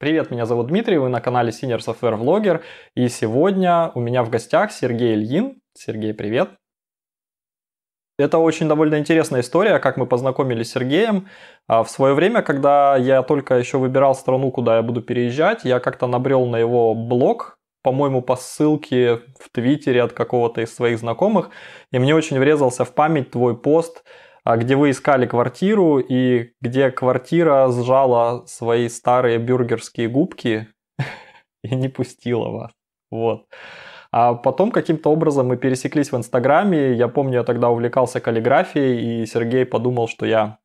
Привет, меня зовут Дмитрий, вы на канале Senior Software Vlogger, и сегодня у меня в гостях Сергей Ильин. Сергей, привет. Это очень довольно интересная история, как мы познакомились с Сергеем. А, в свое время, когда я только еще выбирал страну, куда я буду переезжать, я как-то набрел на его блог, по-моему, по ссылке в Твиттере от какого-то из своих знакомых, и мне очень врезался в память твой пост – где вы искали квартиру и где квартира сжала свои старые бюргерские губки и не пустила вас. Вот. А потом каким-то образом мы пересеклись в Инстаграме. Я помню, я тогда увлекался каллиграфией, и Сергей подумал, что я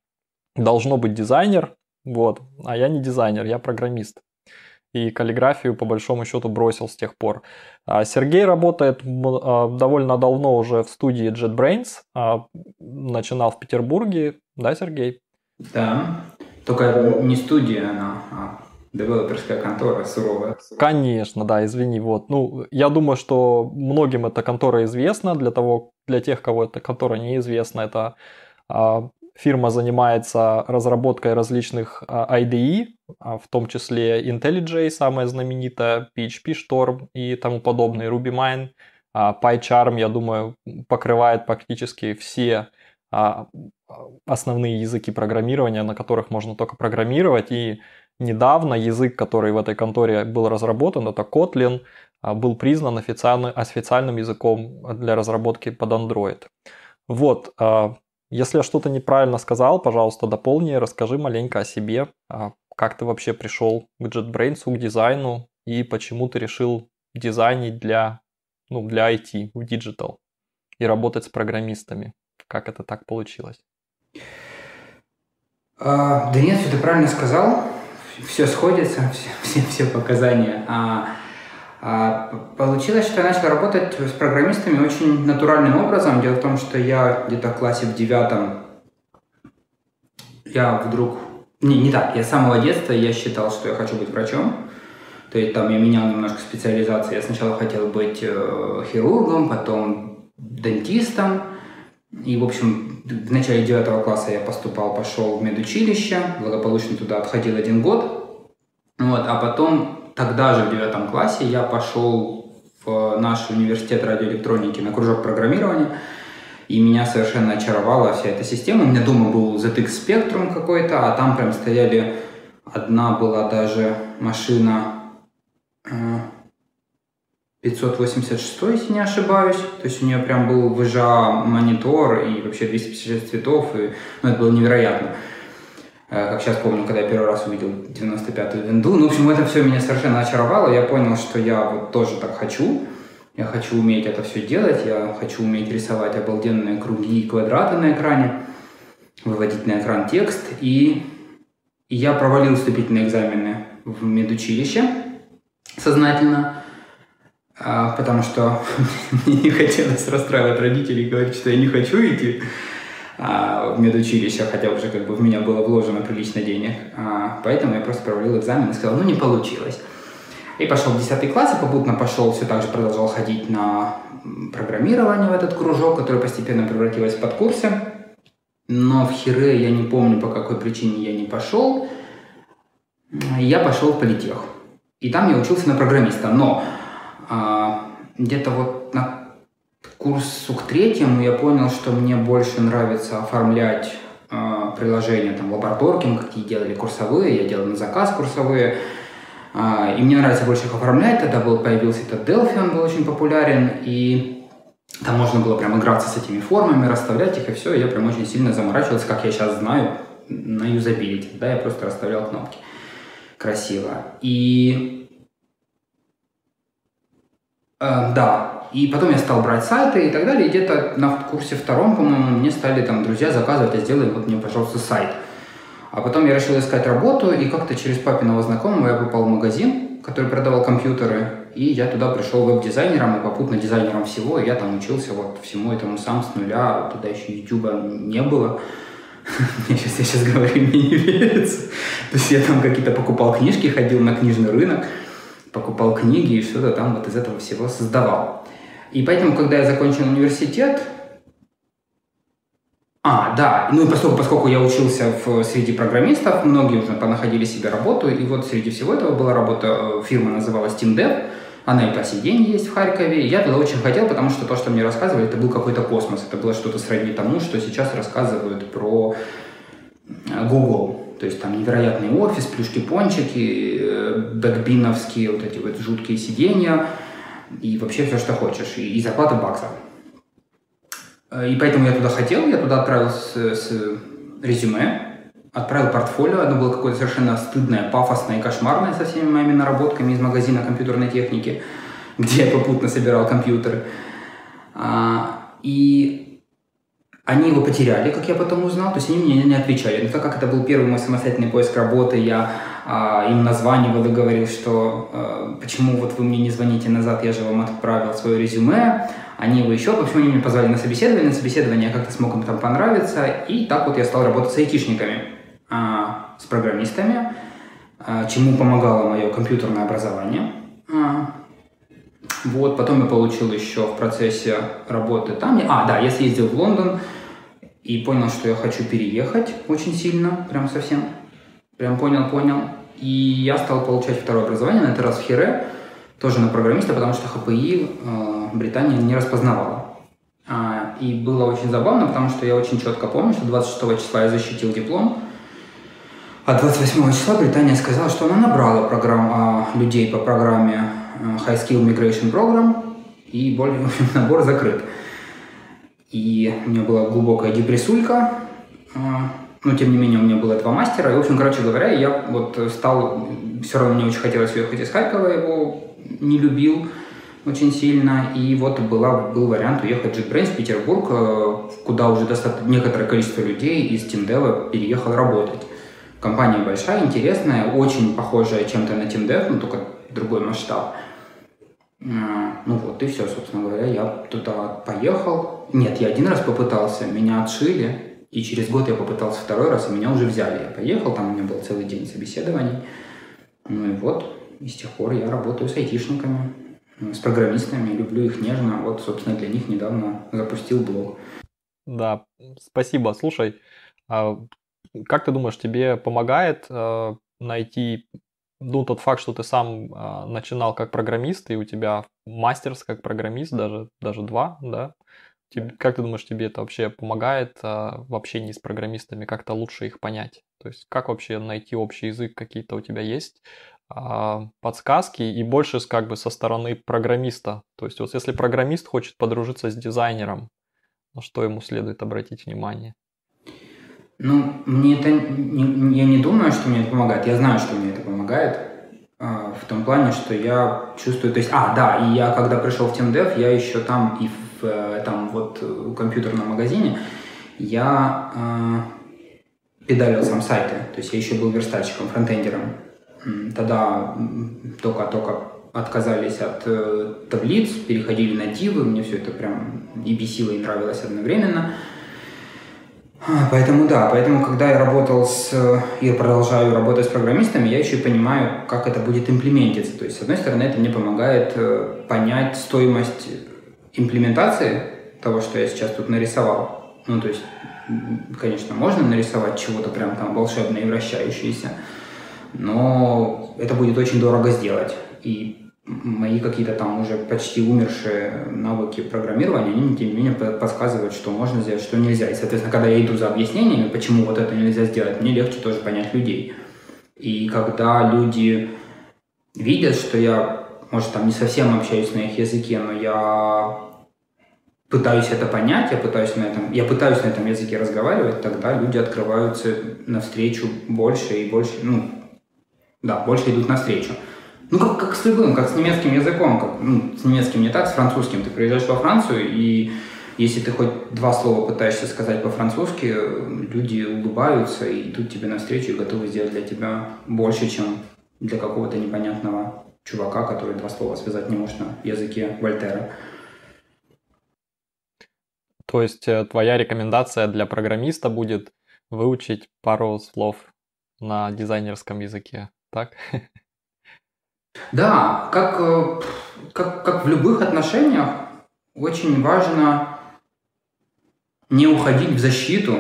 должно быть дизайнер. Вот. А я не дизайнер, я программист и каллиграфию по большому счету бросил с тех пор. А Сергей работает а, довольно давно уже в студии JetBrains, а, начинал в Петербурге, да, Сергей? Да, только не студия она, а девелоперская контора суровая. Конечно, да, извини, вот. Ну, я думаю, что многим эта контора известна, для того, для тех, кого эта контора неизвестна, это Фирма занимается разработкой различных а, IDE, а, в том числе IntelliJ, самая знаменитая, PHP Storm и тому подобное, RubyMine. А, PyCharm, я думаю, покрывает практически все основные языки программирования, на которых можно только программировать. И недавно язык, который в этой конторе был разработан, это Kotlin, был признан официальным, официальным языком для разработки под Android. Вот, если я что-то неправильно сказал, пожалуйста, дополни, расскажи маленько о себе, а, как ты вообще пришел к JetBrains, к дизайну и почему ты решил дизайнить для, ну, для IT, в Digital и работать с программистами. Как это так получилось? А, да нет, все ты правильно сказал. Все сходится, все, все, все показания. А, получилось, что я начал работать с программистами очень натуральным образом. Дело в том, что я где-то в классе в девятом, я вдруг... Не, не так, я с самого детства я считал, что я хочу быть врачом. То есть там я менял немножко специализации. Я сначала хотел быть э, хирургом, потом дентистом. И, в общем, в начале девятого класса я поступал, пошел в медучилище, благополучно туда отходил один год. Вот, а потом тогда же в девятом классе я пошел в наш университет радиоэлектроники на кружок программирования, и меня совершенно очаровала вся эта система. У меня дома был ZX Spectrum какой-то, а там прям стояли, одна была даже машина 586, э, если не ошибаюсь. То есть у нее прям был VGA монитор и вообще 256 цветов, и ну, это было невероятно. Э, как сейчас помню, когда я первый раз увидел 95-ю винду. Ну, в общем, это все меня совершенно очаровало. Я понял, что я вот тоже так хочу. Я хочу уметь это все делать. Я хочу уметь рисовать обалденные круги и квадраты на экране, выводить на экран текст. И, и я провалил вступительные экзамены в медучилище сознательно, а, потому что мне не хотелось расстраивать родителей и говорить, что я не хочу идти в медучилище, хотя уже как бы в меня было вложено прилично денег. А, поэтому я просто провалил экзамен и сказал, ну не получилось. И пошел в 10 класс, и попутно пошел, все так же продолжал ходить на программирование в этот кружок, который постепенно превратился в подкурсы. Но в Хире я не помню, по какой причине я не пошел. Я пошел в политех. И там я учился на программиста. Но а, где-то вот на курсу к третьему я понял, что мне больше нравится оформлять э, приложения, там, лабораторки какие делали курсовые, я делал на заказ курсовые, э, и мне нравится больше их оформлять, тогда был, появился этот Delphi, он был очень популярен, и там можно было прям играться с этими формами, расставлять их, и все, я прям очень сильно заморачивался, как я сейчас знаю, на юзабилити, да, я просто расставлял кнопки. Красиво. И э, да, и потом я стал брать сайты и так далее. И где-то на курсе втором, по-моему, мне стали там друзья заказывать, а сделай вот мне, пожалуйста, сайт. А потом я решил искать работу, и как-то через папиного знакомого я попал в магазин, который продавал компьютеры, и я туда пришел веб-дизайнером и попутно дизайнером всего, и я там учился вот всему этому сам с нуля, тогда еще ютуба не было. Я сейчас, я сейчас говорю, мне не верится. То есть я там какие-то покупал книжки, ходил на книжный рынок, покупал книги и что-то там вот из этого всего создавал. И поэтому, когда я закончил университет, А, да. Ну и поскольку, поскольку я учился в, среди программистов, многие уже понаходили себе работу, и вот среди всего этого была работа, э, фирма называлась TeamDev, она и по сей день есть в Харькове. Я туда очень хотел, потому что то, что мне рассказывали, это был какой-то космос. Это было что-то сродни тому, что сейчас рассказывают про э, Google. То есть там невероятный офис, плюшки-пончики, э, бэкбиновские вот эти вот жуткие сиденья и вообще все, что хочешь. И, и зарплата баксов. Э, и поэтому я туда хотел, я туда отправился с, с резюме, отправил портфолио, оно было какое-то совершенно стыдное, пафосное и кошмарное со всеми моими наработками из магазина компьютерной техники, где я попутно собирал компьютеры. А, и они его потеряли, как я потом узнал, то есть они мне не отвечали. Но так как это был первый мой самостоятельный поиск работы, я им названивал и говорил, что а, почему вот вы мне не звоните назад, я же вам отправил свое резюме, они его еще, общем, они меня позвали на собеседование, на собеседование я как-то смог им там понравиться, и так вот я стал работать с айтишниками, а, с программистами, а, чему помогало мое компьютерное образование. А, вот, потом я получил еще в процессе работы там. А, да, я съездил в Лондон и понял, что я хочу переехать очень сильно, прям совсем. Прям понял, понял. И я стал получать второе образование, на этот раз в Хире, тоже на программиста, потому что ХПИ э, Британия не распознавала. А, и было очень забавно, потому что я очень четко помню, что 26 числа я защитил диплом, а 28 числа Британия сказала, что она набрала программ, а, людей по программе э, High Skill Migration Program, и более, в общем, набор закрыт. И у меня была глубокая депрессулька, а, но тем не менее у меня было два мастера. И, в общем, короче говоря, я вот стал, все равно мне очень хотелось уехать из Харькова, его не любил очень сильно. И вот была, был вариант уехать JetBrains в Петербург, э, куда уже достаточно некоторое количество людей из TeamDev переехал работать. Компания большая, интересная, очень похожая чем-то на TeamDev, но только другой масштаб. Э, ну вот, и все, собственно говоря, я туда поехал. Нет, я один раз попытался, меня отшили, и через год я попытался второй раз, и меня уже взяли. Я поехал, там у меня был целый день собеседований. Ну и вот, и с тех пор я работаю с айтишниками, с программистами, люблю их нежно. Вот, собственно, для них недавно запустил блог. Да, спасибо. Слушай, а как ты думаешь, тебе помогает э, найти ну, тот факт, что ты сам э, начинал как программист, и у тебя мастерс как программист, даже, даже два, да? Тебе, как ты думаешь, тебе это вообще помогает э, в общении с программистами, как-то лучше их понять? То есть как вообще найти общий язык, какие-то у тебя есть а, подсказки и больше как бы со стороны программиста. То есть вот если программист хочет подружиться с дизайнером, на что ему следует обратить внимание? Ну, мне это не, я не думаю, что мне это помогает. Я знаю, что мне это помогает. А, в том плане, что я чувствую, то есть, а, да, и я когда пришел в TeamDev, я еще там и в э, там вот в компьютерном магазине, я э, педалил сам сайты, то есть я еще был верстальщиком, фронтендером. Тогда только-только отказались от э, таблиц, переходили на дивы, мне все это прям и бесило, и нравилось одновременно. А, поэтому да, поэтому когда я работал с и продолжаю работать с программистами, я еще и понимаю, как это будет имплементиться. То есть, с одной стороны, это мне помогает э, понять стоимость имплементации того, что я сейчас тут нарисовал. Ну, то есть, конечно, можно нарисовать чего-то прям там волшебное и вращающееся, но это будет очень дорого сделать. И мои какие-то там уже почти умершие навыки программирования, они, тем не менее, подсказывают, что можно сделать, что нельзя. И, соответственно, когда я иду за объяснениями, почему вот это нельзя сделать, мне легче тоже понять людей. И когда люди видят, что я, может, там не совсем общаюсь на их языке, но я пытаюсь это понять, я пытаюсь на этом, я пытаюсь на этом языке разговаривать, тогда люди открываются навстречу больше и больше, ну, да, больше идут навстречу. Ну, как, как с любым, как с немецким языком. Как, ну, с немецким не так, с французским. Ты приезжаешь во Францию, и если ты хоть два слова пытаешься сказать по-французски, люди улыбаются и идут тебе навстречу и готовы сделать для тебя больше, чем для какого-то непонятного чувака, который два слова связать не может на языке Вольтера. То есть э, твоя рекомендация для программиста будет выучить пару слов на дизайнерском языке, так? Да, как, э, как, как в любых отношениях, очень важно не уходить в защиту,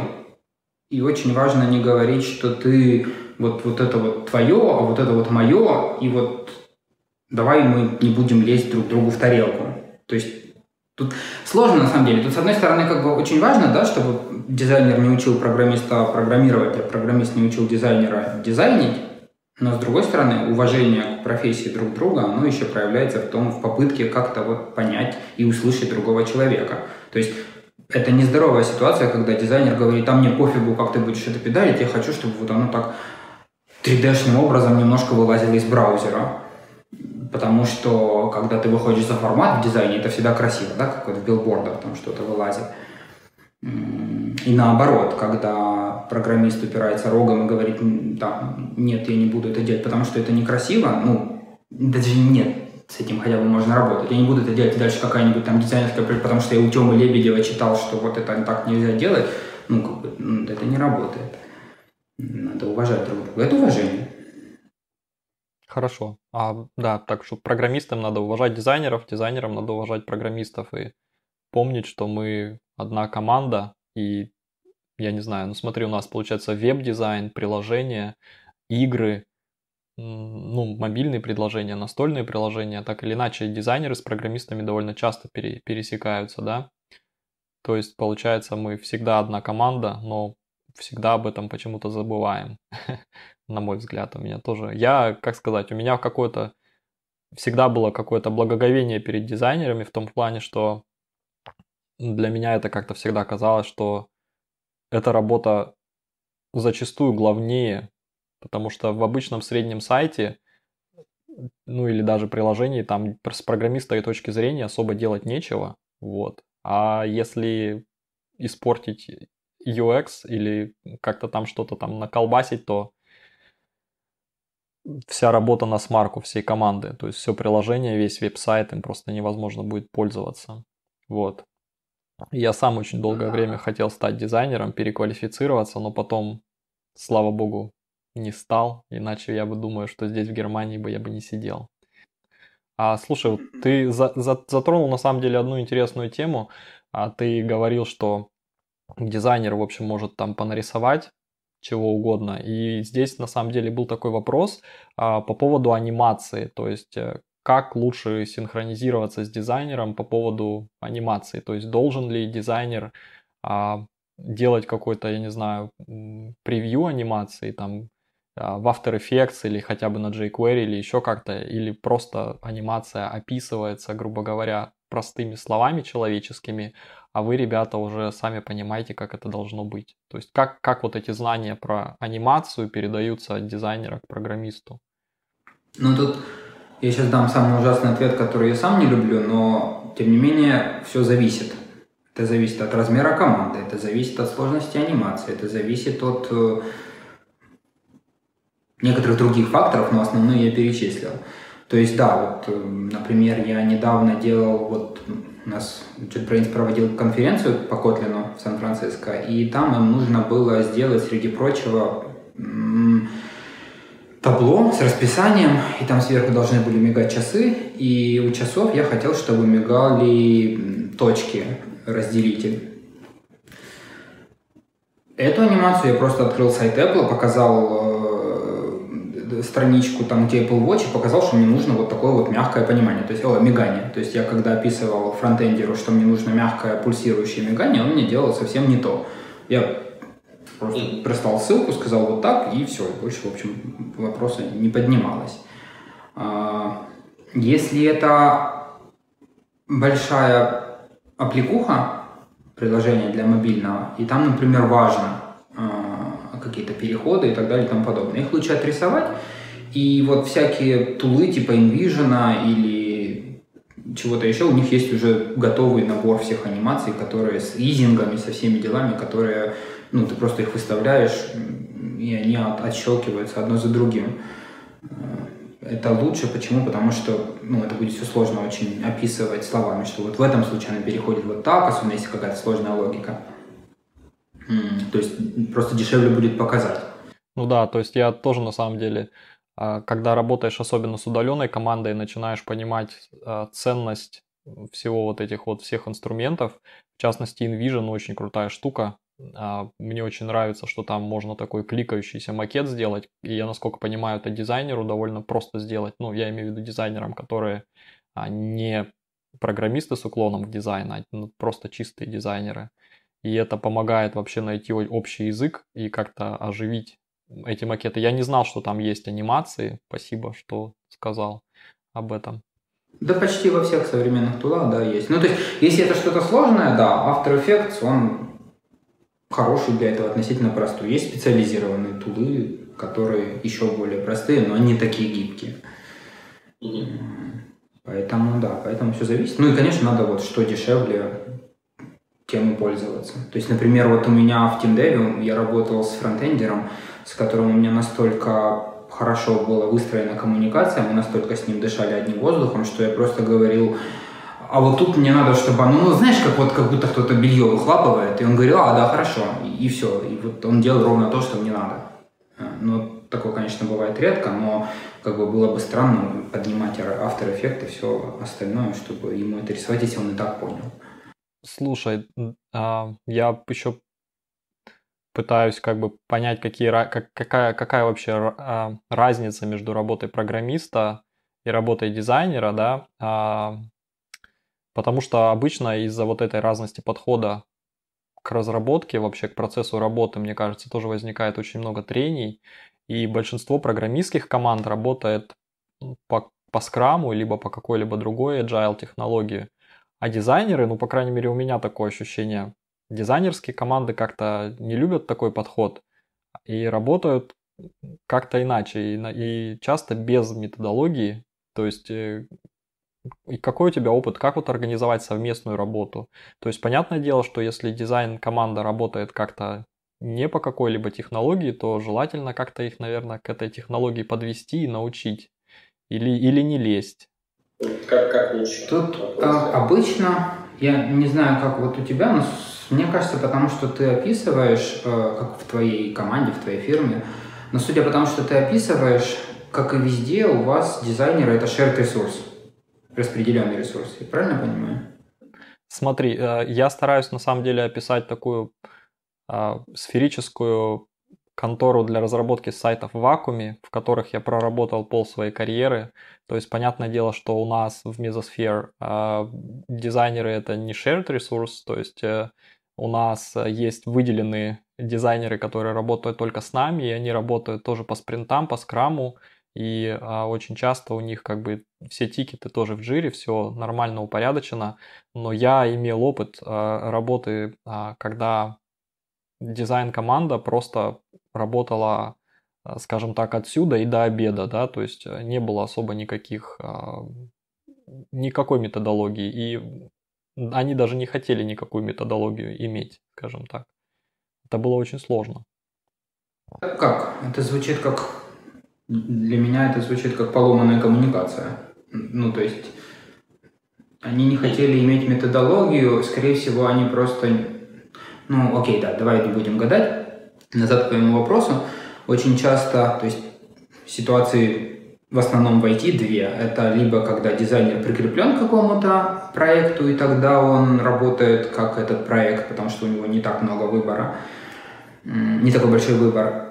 и очень важно не говорить, что ты вот, вот это вот твое, а вот это вот мое, и вот давай мы не будем лезть друг другу в тарелку. То есть тут сложно на самом деле. Тут, с одной стороны, как бы очень важно, да, чтобы дизайнер не учил программиста программировать, а программист не учил дизайнера дизайнить. Но, с другой стороны, уважение к профессии друг друга, оно еще проявляется в том, в попытке как-то вот понять и услышать другого человека. То есть это нездоровая ситуация, когда дизайнер говорит, а мне пофигу, как ты будешь это педалить, я хочу, чтобы вот оно так 3D-шным образом немножко вылазило из браузера. Потому что, когда ты выходишь за формат в дизайне, это всегда красиво, да, как вот в там что-то вылазит. И наоборот, когда программист упирается рогом и говорит, там, нет, я не буду это делать, потому что это некрасиво, ну, даже нет, с этим хотя бы можно работать. Я не буду это делать дальше какая-нибудь там дизайнерская, потому что я у Тёмы Лебедева читал, что вот это так нельзя делать. Ну, как бы, ну, это не работает. Надо уважать друг друга. Это уважение. Хорошо. А, да, так что программистам надо уважать дизайнеров, дизайнерам надо уважать программистов и помнить, что мы одна команда, и я не знаю, ну смотри, у нас получается веб-дизайн, приложения, игры, ну, мобильные приложения, настольные приложения, так или иначе, дизайнеры с программистами довольно часто пере, пересекаются, да. То есть, получается, мы всегда одна команда, но всегда об этом почему-то забываем, на мой взгляд, у меня тоже. Я, как сказать, у меня какое-то, всегда было какое-то благоговение перед дизайнерами в том плане, что для меня это как-то всегда казалось, что эта работа зачастую главнее Потому что в обычном среднем сайте, ну или даже приложении, там с программистской точки зрения особо делать нечего. Вот. А если испортить UX или как-то там что-то там наколбасить, то вся работа на смарку всей команды. То есть все приложение, весь веб-сайт, им просто невозможно будет пользоваться. Вот. Я сам очень долгое время хотел стать дизайнером, переквалифицироваться, но потом, слава богу, не стал, иначе я бы думаю, что здесь в Германии бы я бы не сидел. А, слушай, ты за, за, затронул на самом деле одну интересную тему. А, ты говорил, что дизайнер, в общем, может там понарисовать чего угодно. И здесь на самом деле был такой вопрос а, по поводу анимации, то есть э, как лучше синхронизироваться с дизайнером по поводу анимации, то есть должен ли дизайнер а, делать какой-то, я не знаю, превью анимации, там а, в After Effects или хотя бы на jQuery или еще как-то, или просто анимация описывается, грубо говоря, простыми словами человеческими, а вы, ребята, уже сами понимаете, как это должно быть. То есть как, как вот эти знания про анимацию передаются от дизайнера к программисту? Ну тут я сейчас дам самый ужасный ответ, который я сам не люблю, но тем не менее все зависит. Это зависит от размера команды, это зависит от сложности анимации, это зависит от э, некоторых других факторов, но основные я перечислил. То есть, да, вот, э, например, я недавно делал, вот у нас JetBrains проводил конференцию по Котлину в Сан-Франциско, и там им нужно было сделать, среди прочего, табло с расписанием, и там сверху должны были мигать часы, и у часов я хотел, чтобы мигали точки, разделитель. Эту анимацию я просто открыл сайт Apple, показал э, страничку, там, где Apple Watch, и показал, что мне нужно вот такое вот мягкое понимание, то есть, о, мигание. То есть я когда описывал фронтендеру, что мне нужно мягкое пульсирующее мигание, он мне делал совсем не то. Я просто прислал ссылку, сказал вот так, и все. Больше, в общем, вопроса не поднималось. А, если это большая аппликуха, приложение для мобильного, и там, например, важно какие-то переходы и так далее и тому подобное. Их лучше отрисовать, и вот всякие тулы типа InVision или чего-то еще, у них есть уже готовый набор всех анимаций, которые с изингами, со всеми делами, которые, ну, ты просто их выставляешь, и они от, отщелкиваются одно за другим. Это лучше. Почему? Потому что ну, это будет все сложно очень описывать словами, что вот в этом случае она переходит вот так, особенно если какая-то сложная логика. То есть просто дешевле будет показать. Ну да, то есть я тоже на самом деле а, когда работаешь особенно с удаленной командой, начинаешь понимать а, ценность всего вот этих вот всех инструментов, В частности, InVision очень крутая штука. А, мне очень нравится, что там можно такой кликающийся макет сделать. И я, насколько понимаю, это дизайнеру довольно просто сделать. Ну, я имею в виду дизайнерам, которые не программисты с уклоном в дизайн, а просто чистые дизайнеры. И это помогает вообще найти общий язык и как-то оживить эти макеты. Я не знал, что там есть анимации. Спасибо, что сказал об этом. Да почти во всех современных тулах, да, есть. Ну, то есть, если это что-то сложное, да, After Effects, он хороший для этого, относительно простой. Есть специализированные тулы, которые еще более простые, но они такие гибкие. Поэтому, да, поэтому все зависит. Ну и, конечно, надо вот что дешевле, тем и пользоваться. То есть, например, вот у меня в TeamDev я работал с фронтендером, с которым у меня настолько хорошо была выстроена коммуникация, мы настолько с ним дышали одним воздухом, что я просто говорил, а вот тут мне надо, чтобы оно, ну, знаешь, как вот как будто кто-то белье выхлапывает, и он говорил, а, да, хорошо, и, и все, и вот он делал ровно то, что мне надо. Ну, такое, конечно, бывает редко, но как бы было бы странно поднимать автор эффекта, все остальное, чтобы ему это рисовать, если он и так понял. Слушай, а, я еще пытаюсь как бы понять, какие, как, какая, какая вообще а, разница между работой программиста и работой дизайнера, да, а, потому что обычно из-за вот этой разности подхода к разработке, вообще к процессу работы, мне кажется, тоже возникает очень много трений, и большинство программистских команд работает по, по скраму, либо по какой-либо другой agile технологии. А дизайнеры, ну, по крайней мере, у меня такое ощущение, дизайнерские команды как-то не любят такой подход и работают как-то иначе, и, и часто без методологии. То есть, э, и какой у тебя опыт, как вот организовать совместную работу? То есть, понятное дело, что если дизайн-команда работает как-то не по какой-либо технологии, то желательно как-то их, наверное, к этой технологии подвести и научить. Или, или не лезть. Как, как лучше? Тут а, обычно, я не знаю, как вот у тебя, но мне кажется, потому что ты описываешь, э, как в твоей команде, в твоей фирме, но судя по тому, что ты описываешь, как и везде, у вас дизайнеры это shared ресурс, распределенный ресурс. Я правильно понимаю? Смотри, э, я стараюсь на самом деле описать такую а, сферическую контору для разработки сайтов в вакууме, в которых я проработал пол своей карьеры. То есть, понятное дело, что у нас в Mesosphere э, дизайнеры это не shared ресурс, то есть э, у нас есть выделенные дизайнеры, которые работают только с нами, и они работают тоже по спринтам, по скраму, и э, очень часто у них как бы все тикеты тоже в джире, все нормально упорядочено, но я имел опыт э, работы, э, когда дизайн-команда просто работала, э, скажем так, отсюда и до обеда, да, то есть э, не было особо никаких, а, никакой методологии, и они даже не хотели никакую методологию иметь, скажем так. Это было очень сложно. Как? Это звучит как... Для меня это звучит как поломанная коммуникация. Ну, то есть они не хотели иметь методологию, скорее всего, они просто ну, окей, да, давай не будем гадать. Назад к твоему вопросу. Очень часто, то есть ситуации в основном в IT две. Это либо когда дизайнер прикреплен к какому-то проекту, и тогда он работает как этот проект, потому что у него не так много выбора, не такой большой выбор.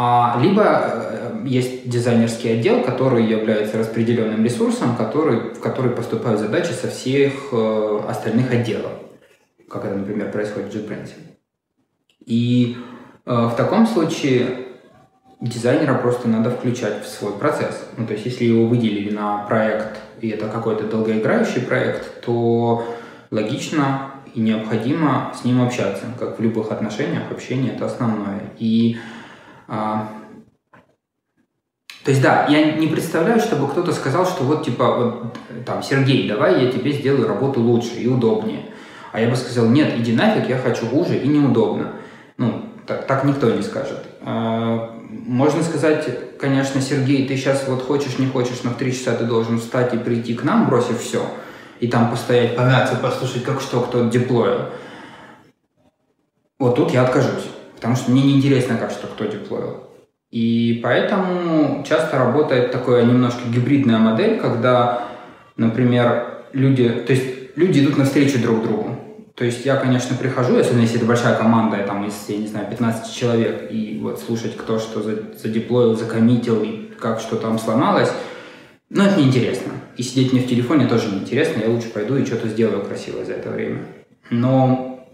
А либо э, есть дизайнерский отдел, который является распределенным ресурсом, который, в который поступают задачи со всех э, остальных отделов как это, например, происходит в JetBrains. И в таком случае дизайнера просто надо включать в свой процесс. Ну, то есть, если его выделили на проект, и это какой-то долгоиграющий проект, то логично и необходимо с ним общаться. Как в любых отношениях, общение – это основное. И а, то есть, да, я не представляю, чтобы кто-то сказал, что вот, типа, вот, там, Сергей, давай я тебе сделаю работу лучше и удобнее. А я бы сказал, нет, иди нафиг, я хочу хуже и неудобно. Ну, так, так никто не скажет. А, можно сказать, конечно, Сергей, ты сейчас вот хочешь, не хочешь, но в три часа ты должен встать и прийти к нам, бросив все, и там постоять, помяться, послушать, как что кто деплоил. Вот тут я откажусь, потому что мне неинтересно, как что кто деплоил. И поэтому часто работает такая немножко гибридная модель, когда, например, люди, то есть люди идут навстречу друг другу. То есть я, конечно, прихожу, особенно если это большая команда, там, если, я не знаю, 15 человек, и вот слушать, кто что задеплоил, закоммитил, и как что там сломалось, ну, это неинтересно. И сидеть мне в телефоне тоже неинтересно, я лучше пойду и что-то сделаю красиво за это время. Но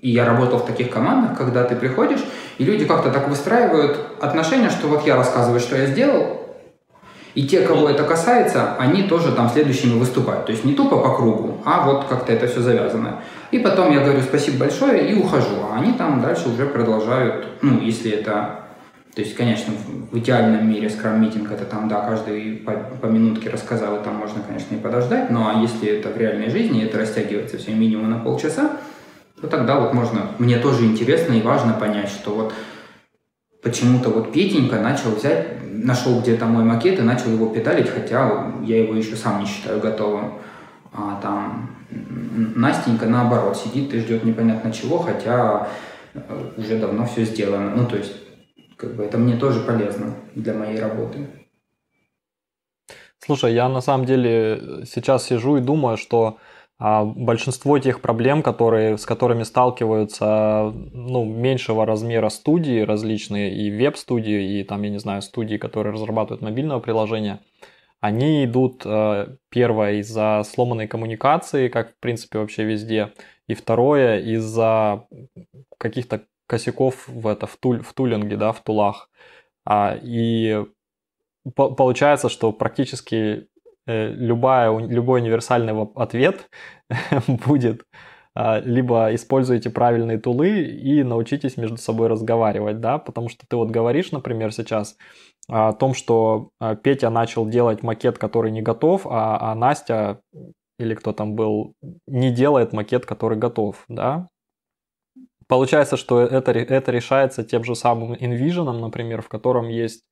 и я работал в таких командах, когда ты приходишь, и люди как-то так выстраивают отношения, что вот я рассказываю, что я сделал, и те, кого это касается, они тоже там следующими выступают. То есть не тупо по кругу, а вот как-то это все завязано. И потом я говорю спасибо большое и ухожу. А они там дальше уже продолжают, ну, если это... То есть, конечно, в идеальном мире скрам-митинг это там, да, каждый по, по минутке рассказал, и там можно, конечно, и подождать, но а если это в реальной жизни, это растягивается все минимум на полчаса, то тогда вот можно, мне тоже интересно и важно понять, что вот почему-то вот Петенька начал взять, нашел где-то мой макет и начал его педалить, хотя я его еще сам не считаю готовым. А там Настенька наоборот сидит и ждет непонятно чего, хотя э, уже давно все сделано. Ну, то есть, как бы это мне тоже полезно для моей работы. Слушай, я на самом деле сейчас сижу и думаю, что большинство тех проблем, которые, с которыми сталкиваются ну, меньшего размера студии различные, и веб-студии, и там, я не знаю, студии, которые разрабатывают мобильное приложение, они идут, э, первое, из-за сломанной коммуникации, как в принципе вообще везде, и второе, из-за каких-то косяков в, это, в, туль, в тулинге, да, в тулах. А, и получается, что практически любая, любой универсальный ответ будет а, либо используйте правильные тулы и научитесь между собой разговаривать, да, потому что ты вот говоришь, например, сейчас о том, что а, Петя начал делать макет, который не готов, а, а Настя или кто там был, не делает макет, который готов, да. Получается, что это, это решается тем же самым InVision, например, в котором есть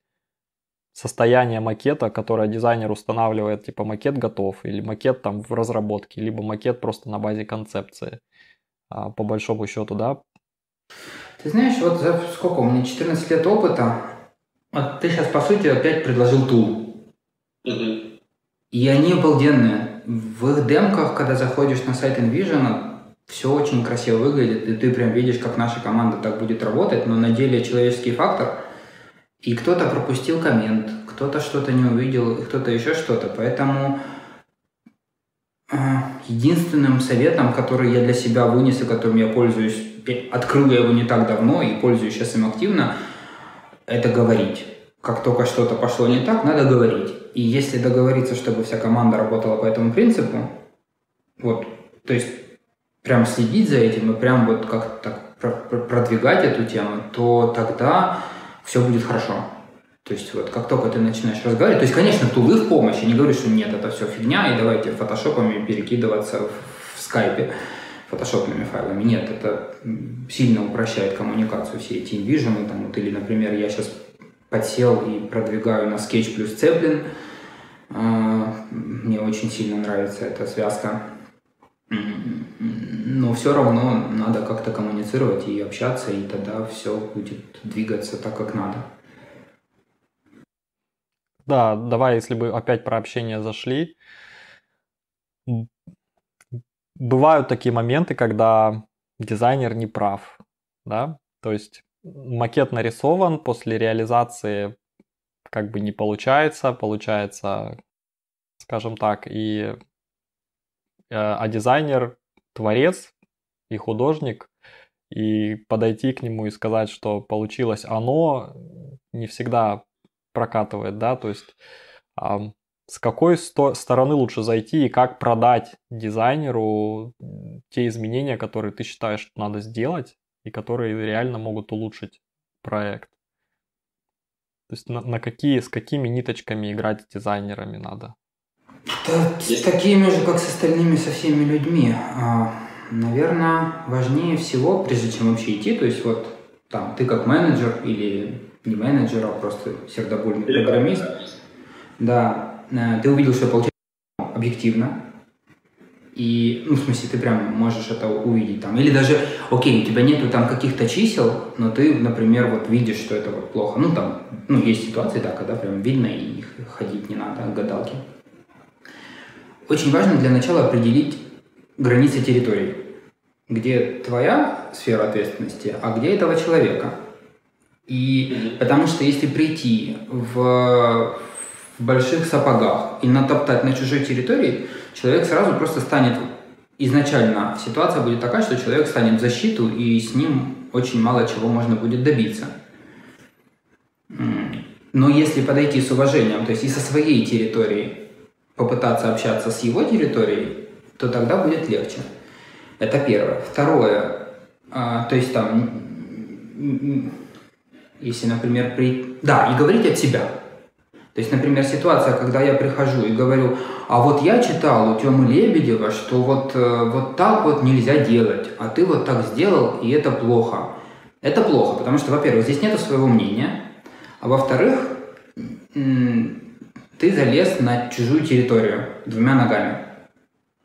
состояние макета, которое дизайнер устанавливает, типа макет готов, или макет там в разработке, либо макет просто на базе концепции, а, по большому счету, да? Ты знаешь, вот за сколько, у меня 14 лет опыта, вот ты сейчас, по сути, опять предложил тул. И они обалденные. В их демках, когда заходишь на сайт InVision, все очень красиво выглядит, и ты прям видишь, как наша команда так будет работать, но на деле человеческий фактор – и кто-то пропустил коммент, кто-то что-то не увидел, кто-то еще что-то. Поэтому э, единственным советом, который я для себя вынес и которым я пользуюсь, открыл я его не так давно и пользуюсь сейчас им активно, это говорить. Как только что-то пошло не так, надо говорить. И если договориться, чтобы вся команда работала по этому принципу, вот, то есть прям следить за этим и прям вот как так продвигать эту тему, то тогда все будет хорошо. То есть вот как только ты начинаешь разговаривать, то есть, конечно, тулы в помощь, я не говорю, что нет, это все фигня, и давайте фотошопами перекидываться в, в скайпе фотошопными файлами. Нет, это сильно упрощает коммуникацию, все эти InVision, там, вот, или, например, я сейчас подсел и продвигаю на Sketch плюс Zeppelin, а, мне очень сильно нравится эта связка. Но все равно надо как-то коммуницировать и общаться, и тогда все будет двигаться так, как надо. Да, давай, если бы опять про общение зашли. Бывают такие моменты, когда дизайнер не прав, да, то есть макет нарисован, после реализации как бы не получается, получается, скажем так, и а дизайнер, творец и художник, и подойти к нему и сказать, что получилось оно, не всегда прокатывает, да, то есть а, с какой сто- стороны лучше зайти и как продать дизайнеру те изменения, которые ты считаешь, что надо сделать и которые реально могут улучшить проект. То есть на, на какие, с какими ниточками играть с дизайнерами надо? Да, с такими же, как с остальными, со всеми людьми. А, наверное, важнее всего, прежде чем вообще идти, то есть вот там ты как менеджер или не менеджер, а просто сердобольный или программист, да, э, ты увидел, что получается объективно, и, ну, в смысле, ты прям можешь это увидеть там. Или даже, окей, у тебя нету там каких-то чисел, но ты, например, вот видишь, что это вот плохо. Ну, там, ну, есть ситуации, да, когда прям видно и ходить не надо, гадалки. Очень важно для начала определить границы территории. где твоя сфера ответственности, а где этого человека. И потому что если прийти в, в больших сапогах и натоптать на чужой территории, человек сразу просто станет изначально ситуация будет такая, что человек станет в защиту, и с ним очень мало чего можно будет добиться. Но если подойти с уважением, то есть и со своей территории попытаться общаться с его территорией, то тогда будет легче. Это первое. Второе, а, то есть там, если, например, при... Да, и говорить от себя. То есть, например, ситуация, когда я прихожу и говорю, а вот я читал у Тёмы Лебедева, что вот, э, вот так вот нельзя делать, а ты вот так сделал, и это плохо. Это плохо, потому что, во-первых, здесь нет своего мнения, а во-вторых, ты залез на чужую территорию двумя ногами.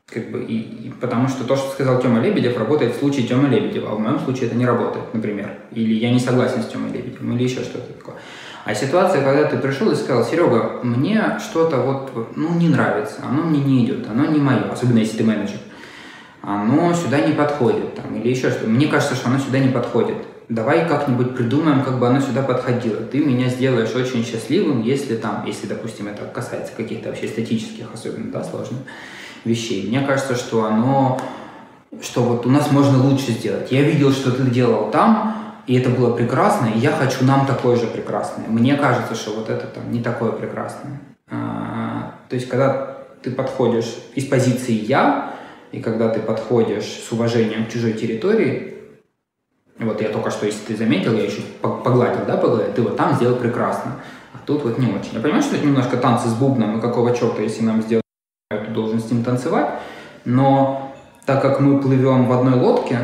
Как бы, и, и потому что то, что сказал Тёма Лебедев, работает в случае Тёмы Лебедева, а в моем случае это не работает, например. Или я не согласен с Тёмой Лебедевым, или еще что-то такое. А ситуация, когда ты пришел и сказал, Серега, мне что-то вот, ну, не нравится, оно мне не идет, оно не мое, особенно если ты менеджер, оно сюда не подходит, там, или еще что Мне кажется, что оно сюда не подходит. Давай как-нибудь придумаем, как бы оно сюда подходило. Ты меня сделаешь очень счастливым, если там, если, допустим, это касается каких-то вообще эстетических, особенно, да, сложных вещей. Мне кажется, что оно, что вот у нас можно лучше сделать. Я видел, что ты делал там, и это было прекрасно, и я хочу нам такое же прекрасное. Мне кажется, что вот это там не такое прекрасное. А, то есть, когда ты подходишь из позиции «я», и когда ты подходишь с уважением к чужой территории, вот я только что, если ты заметил, я еще погладил, да, погладил, ты вот там сделал прекрасно, а тут вот не очень. Я понимаю, что это немножко танцы с бубном, и какого черта, если нам сделать, ты должен с ним танцевать, но так как мы плывем в одной лодке,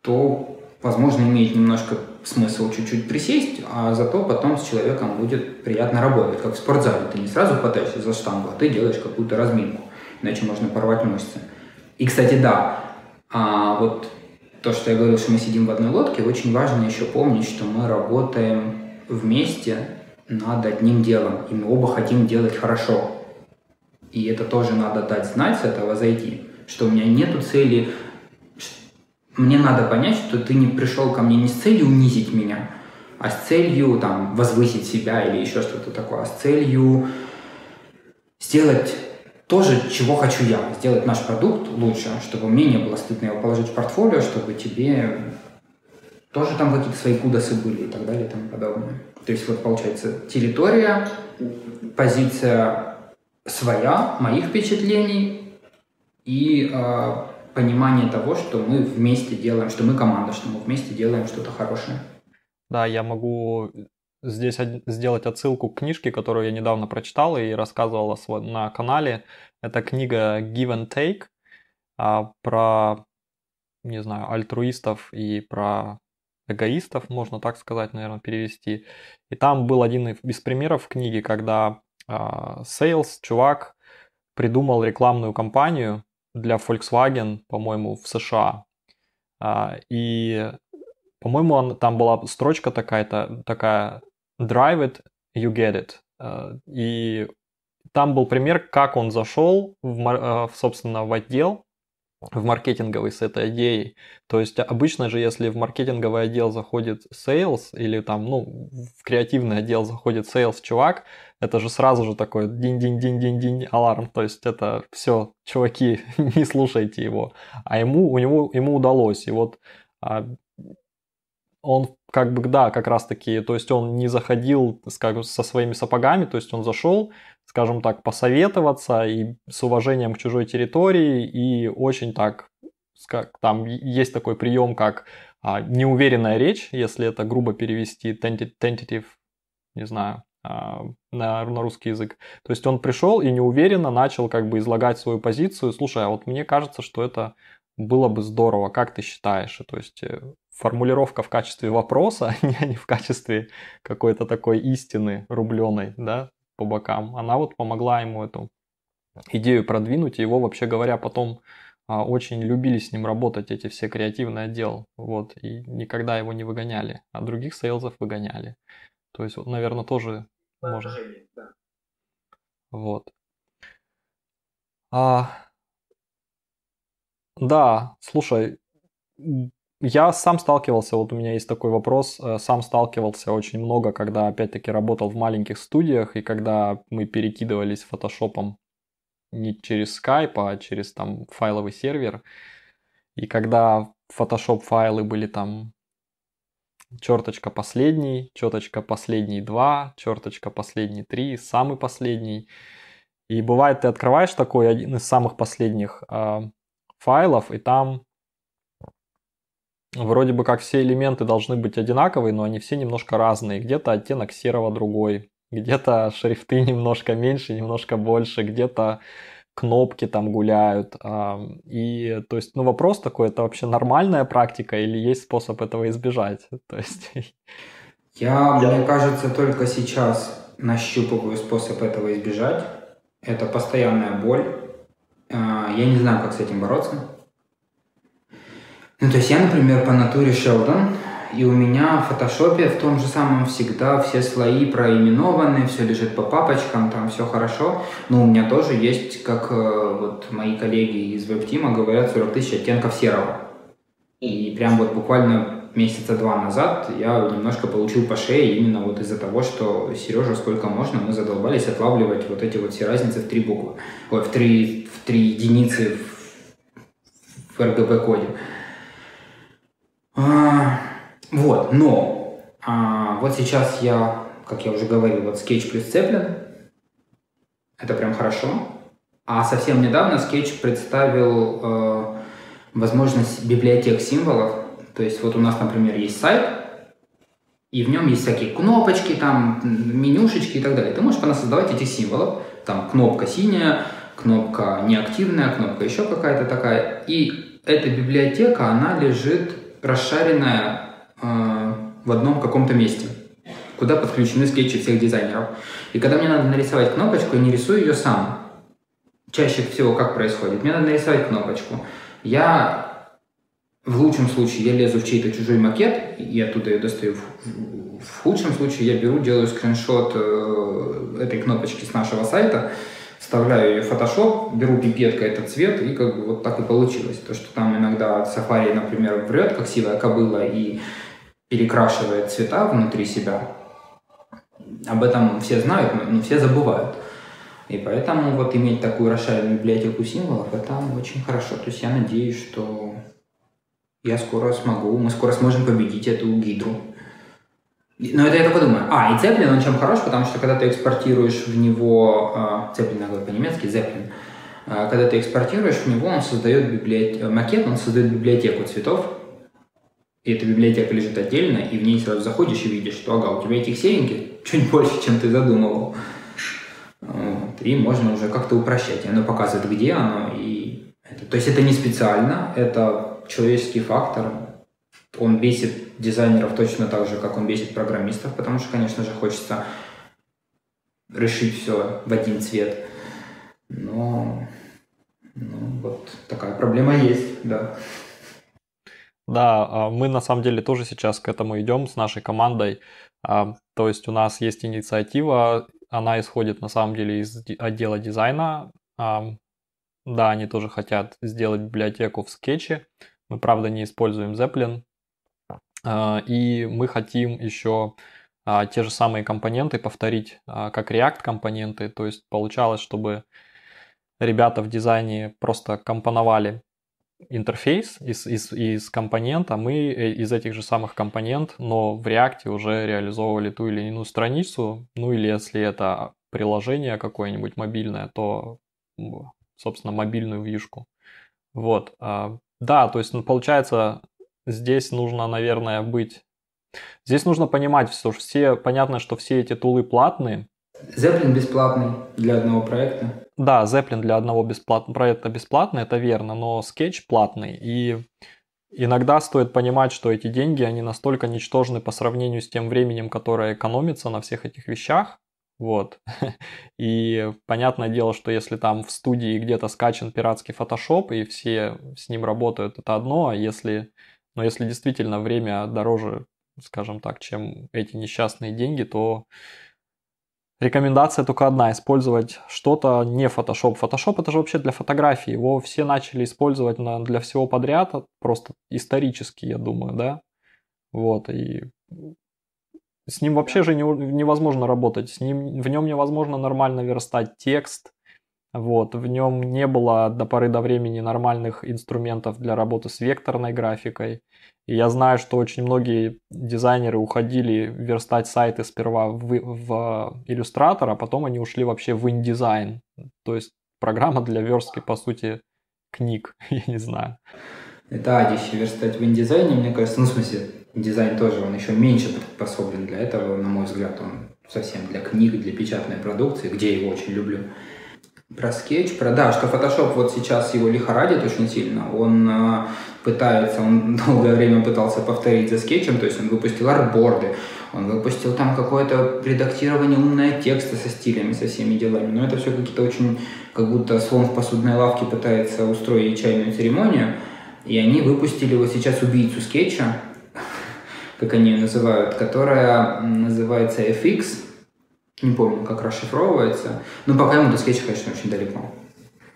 то возможно, имеет немножко смысл чуть-чуть присесть, а зато потом с человеком будет приятно работать, как в спортзале. Ты не сразу хватаешься за штангу, а ты делаешь какую-то разминку, иначе можно порвать мышцы. И, кстати, да, а вот то, что я говорил, что мы сидим в одной лодке, очень важно еще помнить, что мы работаем вместе над одним делом, и мы оба хотим делать хорошо. И это тоже надо дать знать, с этого зайти, что у меня нет цели мне надо понять, что ты не пришел ко мне не с целью унизить меня, а с целью там возвысить себя или еще что-то такое, а с целью сделать то же, чего хочу я, сделать наш продукт лучше, чтобы мне не было стыдно его положить в портфолио, чтобы тебе тоже там какие-то свои кудосы были и так далее и тому подобное. То есть вот получается территория, позиция своя, моих впечатлений и э, понимание того, что мы вместе делаем, что мы команда, что мы вместе делаем что-то хорошее. Да, я могу здесь сделать отсылку к книжке, которую я недавно прочитал и рассказывал на канале. Это книга Give and Take а, про, не знаю, альтруистов и про эгоистов, можно так сказать, наверное, перевести. И там был один из примеров в книге, когда а, sales, чувак, придумал рекламную кампанию, для Volkswagen, по-моему, в США. А, и, по-моему, там была строчка такая-то, такая «Drive it, you get it». А, и там был пример, как он зашел, в, а, собственно, в отдел, в маркетинговый с этой идеей. То есть обычно же, если в маркетинговый отдел заходит sales или там, ну, в креативный отдел заходит sales чувак, это же сразу же такой динь-динь-динь-динь-динь аларм. То есть это все, чуваки, не слушайте его. А ему, у него, ему удалось. И вот а, он как бы, да, как раз таки, то есть он не заходил, скажем, со своими сапогами, то есть он зашел, скажем так, посоветоваться и с уважением к чужой территории и очень так, как, там есть такой прием, как а, неуверенная речь, если это грубо перевести tentative, не знаю, а, на, на русский язык. То есть он пришел и неуверенно начал как бы излагать свою позицию. Слушай, а вот мне кажется, что это было бы здорово, как ты считаешь? То есть э, формулировка в качестве вопроса, а не в качестве какой-то такой истины рубленой, да, по бокам. Она вот помогла ему эту идею продвинуть, и его, вообще говоря, потом а, очень любили с ним работать эти все креативные отдел, вот, и никогда его не выгоняли, а других сейлзов выгоняли. То есть, вот, наверное, тоже можно. Да. Вот. А, да, слушай, я сам сталкивался, вот у меня есть такой вопрос, э, сам сталкивался очень много, когда опять-таки работал в маленьких студиях, и когда мы перекидывались фотошопом не через Skype, а через там файловый сервер, и когда Photoshop файлы были там черточка последний, черточка последний 2, черточка последний 3, самый последний. И бывает, ты открываешь такой один из самых последних э, файлов, и там вроде бы как все элементы должны быть одинаковые, но они все немножко разные. Где-то оттенок серого другой, где-то шрифты немножко меньше, немножко больше, где-то кнопки там гуляют. И то есть, ну вопрос такой, это вообще нормальная практика или есть способ этого избежать? То есть... Я, мне кажется, только сейчас нащупываю способ этого избежать. Это постоянная боль. А, я не знаю, как с этим бороться. Ну, то есть я, например, по натуре Шелдон, и у меня в фотошопе в том же самом всегда все слои проименованы, все лежит по папочкам, там все хорошо. Но у меня тоже есть, как э, вот мои коллеги из веб-тима говорят, 40 тысяч оттенков серого. И прям вот буквально месяца два назад я немножко получил по шее именно вот из-за того, что Сережа, сколько можно, мы задолбались отлавливать вот эти вот все разницы в три буквы, ой, в три, в три единицы в, в RGB-коде. А, вот, но а, вот сейчас я, как я уже говорил, вот Sketch плюс Zeppelin, это прям хорошо. А совсем недавно Sketch представил э, возможность библиотек символов. То есть вот у нас, например, есть сайт, и в нем есть всякие кнопочки, там, менюшечки и так далее. Ты можешь понасоздавать этих символов. Там кнопка синяя, кнопка неактивная, кнопка еще какая-то такая. И эта библиотека, она лежит расшаренная э, в одном каком-то месте, куда подключены скетчи всех дизайнеров. И когда мне надо нарисовать кнопочку, я не рисую ее сам. Чаще всего как происходит? Мне надо нарисовать кнопочку. Я в лучшем случае я лезу в чей-то чужой макет, и оттуда ее достаю. В, в худшем случае я беру, делаю скриншот э, этой кнопочки с нашего сайта, вставляю ее в Photoshop, беру пипеткой этот цвет, и как бы вот так и получилось. То, что там иногда Safari, например, врет, как сивая кобыла, и перекрашивает цвета внутри себя. Об этом все знают, но все забывают. И поэтому вот иметь такую расширенную библиотеку символов, это очень хорошо. То есть я надеюсь, что я скоро смогу, мы скоро сможем победить эту гидру. Но это я только думаю. А, и Zeppelin, он чем хорош, потому что когда ты экспортируешь в него, э, Zeppelin, я говорю по-немецки, Zeppelin, э, когда ты экспортируешь в него, он создает библиот... макет, он создает библиотеку цветов, и эта библиотека лежит отдельно, и в ней сразу заходишь и видишь, что ага, у тебя этих сереньких чуть больше, чем ты задумывал. Вот. И можно уже как-то упрощать. И оно показывает, где оно. И это, то есть это не специально, это человеческий фактор. Он бесит дизайнеров точно так же, как он бесит программистов, потому что, конечно же, хочется решить все в один цвет. Но ну, вот такая проблема есть, да. Да, а, мы на самом деле тоже сейчас к этому идем с нашей командой. А, то есть у нас есть инициатива, она исходит на самом деле из отдела дизайна. А, да, они тоже хотят сделать библиотеку в скетче. Мы, правда, не используем Zeppelin. И мы хотим еще те же самые компоненты повторить, как React компоненты. То есть получалось, чтобы ребята в дизайне просто компоновали интерфейс из, из, из компонента, мы э, из этих же самых компонент, но в React уже реализовывали ту или иную страницу, ну или если это приложение какое-нибудь мобильное, то, собственно, мобильную вьюшку. Вот. А, да, то есть, ну, получается, здесь нужно, наверное, быть... Здесь нужно понимать, что все, понятно, что все эти тулы платные. Zeppelin бесплатный для одного проекта. Да, Zeppelin для одного бесплат... проекта бесплатный, это верно, но Sketch платный. И иногда стоит понимать, что эти деньги, они настолько ничтожны по сравнению с тем временем, которое экономится на всех этих вещах. Вот. И понятное дело, что если там в студии где-то скачан пиратский фотошоп, и все с ним работают, это одно, а если, но если действительно время дороже, скажем так, чем эти несчастные деньги, то рекомендация только одна, использовать что-то не Photoshop. Photoshop это же вообще для фотографии, его все начали использовать на, для всего подряд, просто исторически, я думаю, да. Вот, и с ним вообще же не, невозможно работать, с ним, в нем невозможно нормально верстать текст, вот, в нем не было до поры до времени нормальных инструментов для работы с векторной графикой. И я знаю, что очень многие дизайнеры уходили верстать сайты сперва в, в Illustrator, а потом они ушли вообще в InDesign. То есть программа для верстки, по сути, книг, я не знаю. Это адище верстать в InDesign, мне кажется, ну, в смысле, дизайн тоже, он еще меньше приспособлен для этого, на мой взгляд, он совсем для книг, для печатной продукции, где я его очень люблю. Про скетч, про да, что Photoshop вот сейчас его лихорадит очень сильно. Он э, пытается, он долгое время пытался повторить за скетчем, то есть он выпустил арборды, он выпустил там какое-то редактирование умное текста со стилями, со всеми делами. Но это все какие-то очень, как будто слон в посудной лавке пытается устроить чайную церемонию. И они выпустили вот сейчас убийцу скетча, как они ее называют, которая называется FX, не помню, как расшифровывается. Но пока ему до скетча, конечно, очень далеко.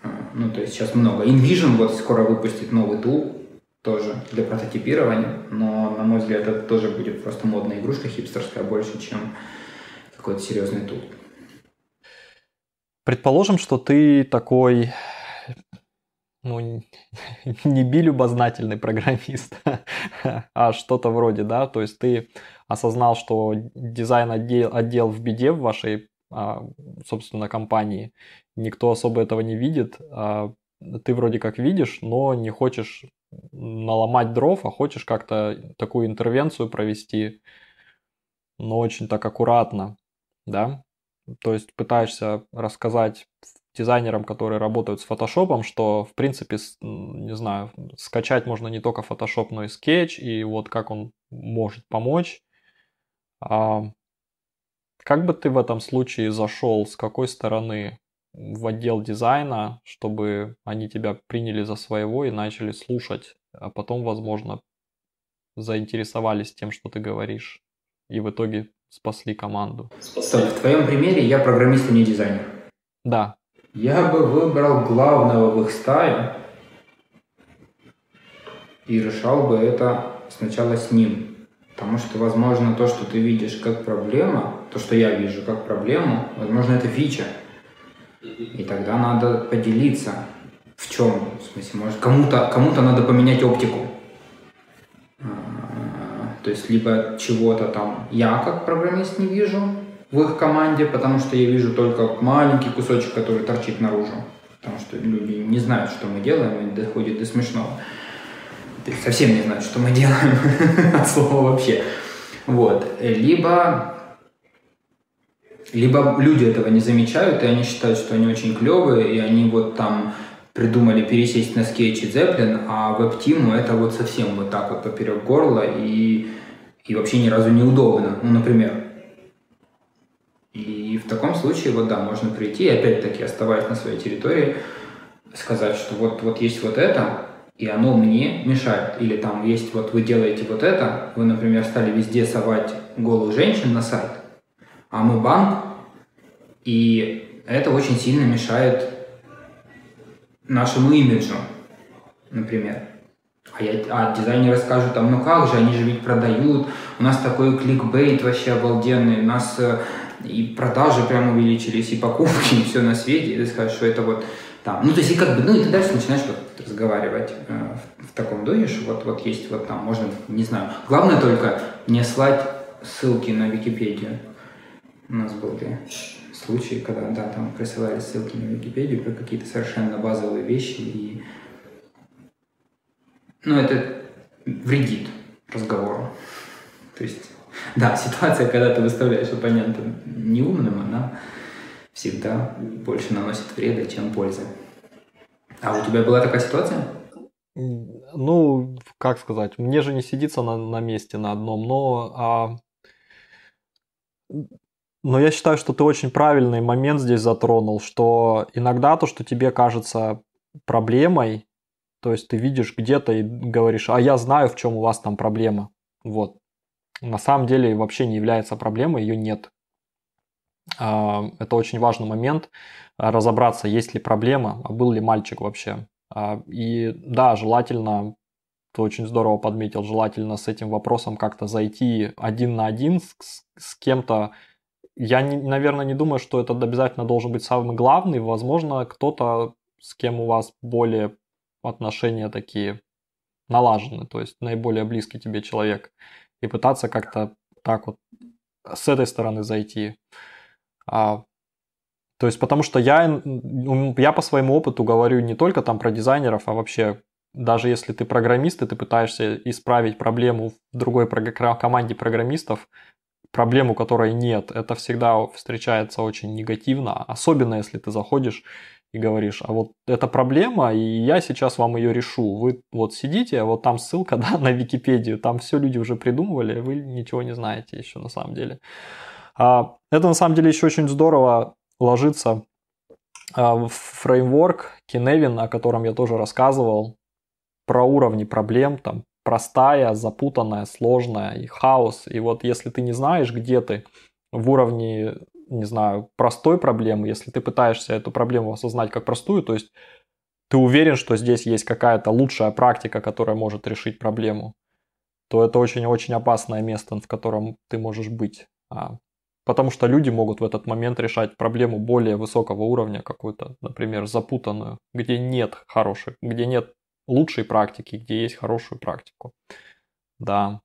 А, ну, то есть сейчас много. InVision вот скоро выпустит новый тул, тоже для прототипирования, но, на мой взгляд, это тоже будет просто модная игрушка хипстерская больше, чем какой-то серьезный тул. Предположим, что ты такой ну, не билюбознательный программист, а что-то вроде, да, то есть ты осознал, что дизайн отдел, отдел в беде в вашей, а, собственно, компании, никто особо этого не видит, а ты вроде как видишь, но не хочешь наломать дров, а хочешь как-то такую интервенцию провести, но очень так аккуратно, да, то есть пытаешься рассказать дизайнерам, которые работают с фотошопом, что, в принципе, не знаю, скачать можно не только Photoshop, но и Sketch, и вот как он может помочь. А как бы ты в этом случае зашел, с какой стороны в отдел дизайна, чтобы они тебя приняли за своего и начали слушать, а потом, возможно, заинтересовались тем, что ты говоришь, и в итоге спасли команду. Стой, в твоем примере я программист, а не дизайнер. Да, я бы выбрал главного в их стае и решал бы это сначала с ним. Потому что, возможно, то, что ты видишь как проблема, то, что я вижу как проблему, возможно, это фича. И тогда надо поделиться. В чем? В смысле, может, кому-то кому надо поменять оптику. А, то есть, либо чего-то там я как программист не вижу, в их команде, потому что я вижу только маленький кусочек, который торчит наружу. Потому что люди не знают, что мы делаем, и доходит до смешного. Совсем не знают, что мы делаем от слова вообще. Вот. Либо, либо люди этого не замечают, и они считают, что они очень клевые, и они вот там придумали пересесть на скетч и Zeppelin, а веб-тиму это вот совсем вот так вот поперек горла и, и вообще ни разу неудобно. Ну, например, и в таком случае, вот да, можно прийти, и опять-таки, оставаясь на своей территории, сказать, что вот, вот есть вот это, и оно мне мешает. Или там есть вот вы делаете вот это, вы, например, стали везде совать голых женщин на сайт, а мы банк, и это очень сильно мешает нашему имиджу, например. А, я, а дизайнеры скажут, там, ну как же, они же ведь продают, у нас такой кликбейт вообще обалденный, у нас э, и продажи прям увеличились, и покупки, и все на свете, и ты скажешь, что это вот там. Ну, то есть, и как бы, ну, и ты дальше начинаешь вот разговаривать э, в, в таком духе, что вот, вот есть вот там, можно, не знаю. Главное только не слать ссылки на Википедию. У нас были случаи, когда, да, там присылали ссылки на Википедию про какие-то совершенно базовые вещи, и, ну, это вредит разговору. То есть да, ситуация, когда ты выставляешь оппонента неумным, она всегда больше наносит вреда, чем пользы. А у тебя была такая ситуация? Ну, как сказать, мне же не сидится на, на месте на одном, но, а, но я считаю, что ты очень правильный момент здесь затронул, что иногда то, что тебе кажется проблемой, то есть ты видишь где-то и говоришь, а я знаю, в чем у вас там проблема. Вот на самом деле вообще не является проблемой, ее нет. А, это очень важный момент, разобраться, есть ли проблема, а был ли мальчик вообще. А, и да, желательно, ты очень здорово подметил, желательно с этим вопросом как-то зайти один на один с, с кем-то. Я, не, наверное, не думаю, что это обязательно должен быть самый главный. Возможно, кто-то, с кем у вас более отношения такие налажены, то есть наиболее близкий тебе человек. И пытаться как-то так вот с этой стороны зайти. А, то есть, потому что я, я по своему опыту говорю не только там про дизайнеров, а вообще даже если ты программист, и ты пытаешься исправить проблему в другой команде программистов, проблему, которой нет, это всегда встречается очень негативно, особенно если ты заходишь и говоришь, а вот эта проблема, и я сейчас вам ее решу. Вы вот сидите, а вот там ссылка да, на Википедию, там все люди уже придумывали, вы ничего не знаете еще на самом деле. А, это на самом деле еще очень здорово ложится а, в фреймворк Kinevin, о котором я тоже рассказывал, про уровни проблем, там простая, запутанная, сложная и хаос. И вот если ты не знаешь, где ты в уровне, не знаю, простой проблемы, если ты пытаешься эту проблему осознать как простую, то есть ты уверен, что здесь есть какая-то лучшая практика, которая может решить проблему, то это очень-очень опасное место, в котором ты можешь быть. А, Потому что люди могут в этот момент решать проблему более высокого уровня, какую-то, например, запутанную, где нет хорошей, где нет лучшей практики, где есть хорошую практику. Да.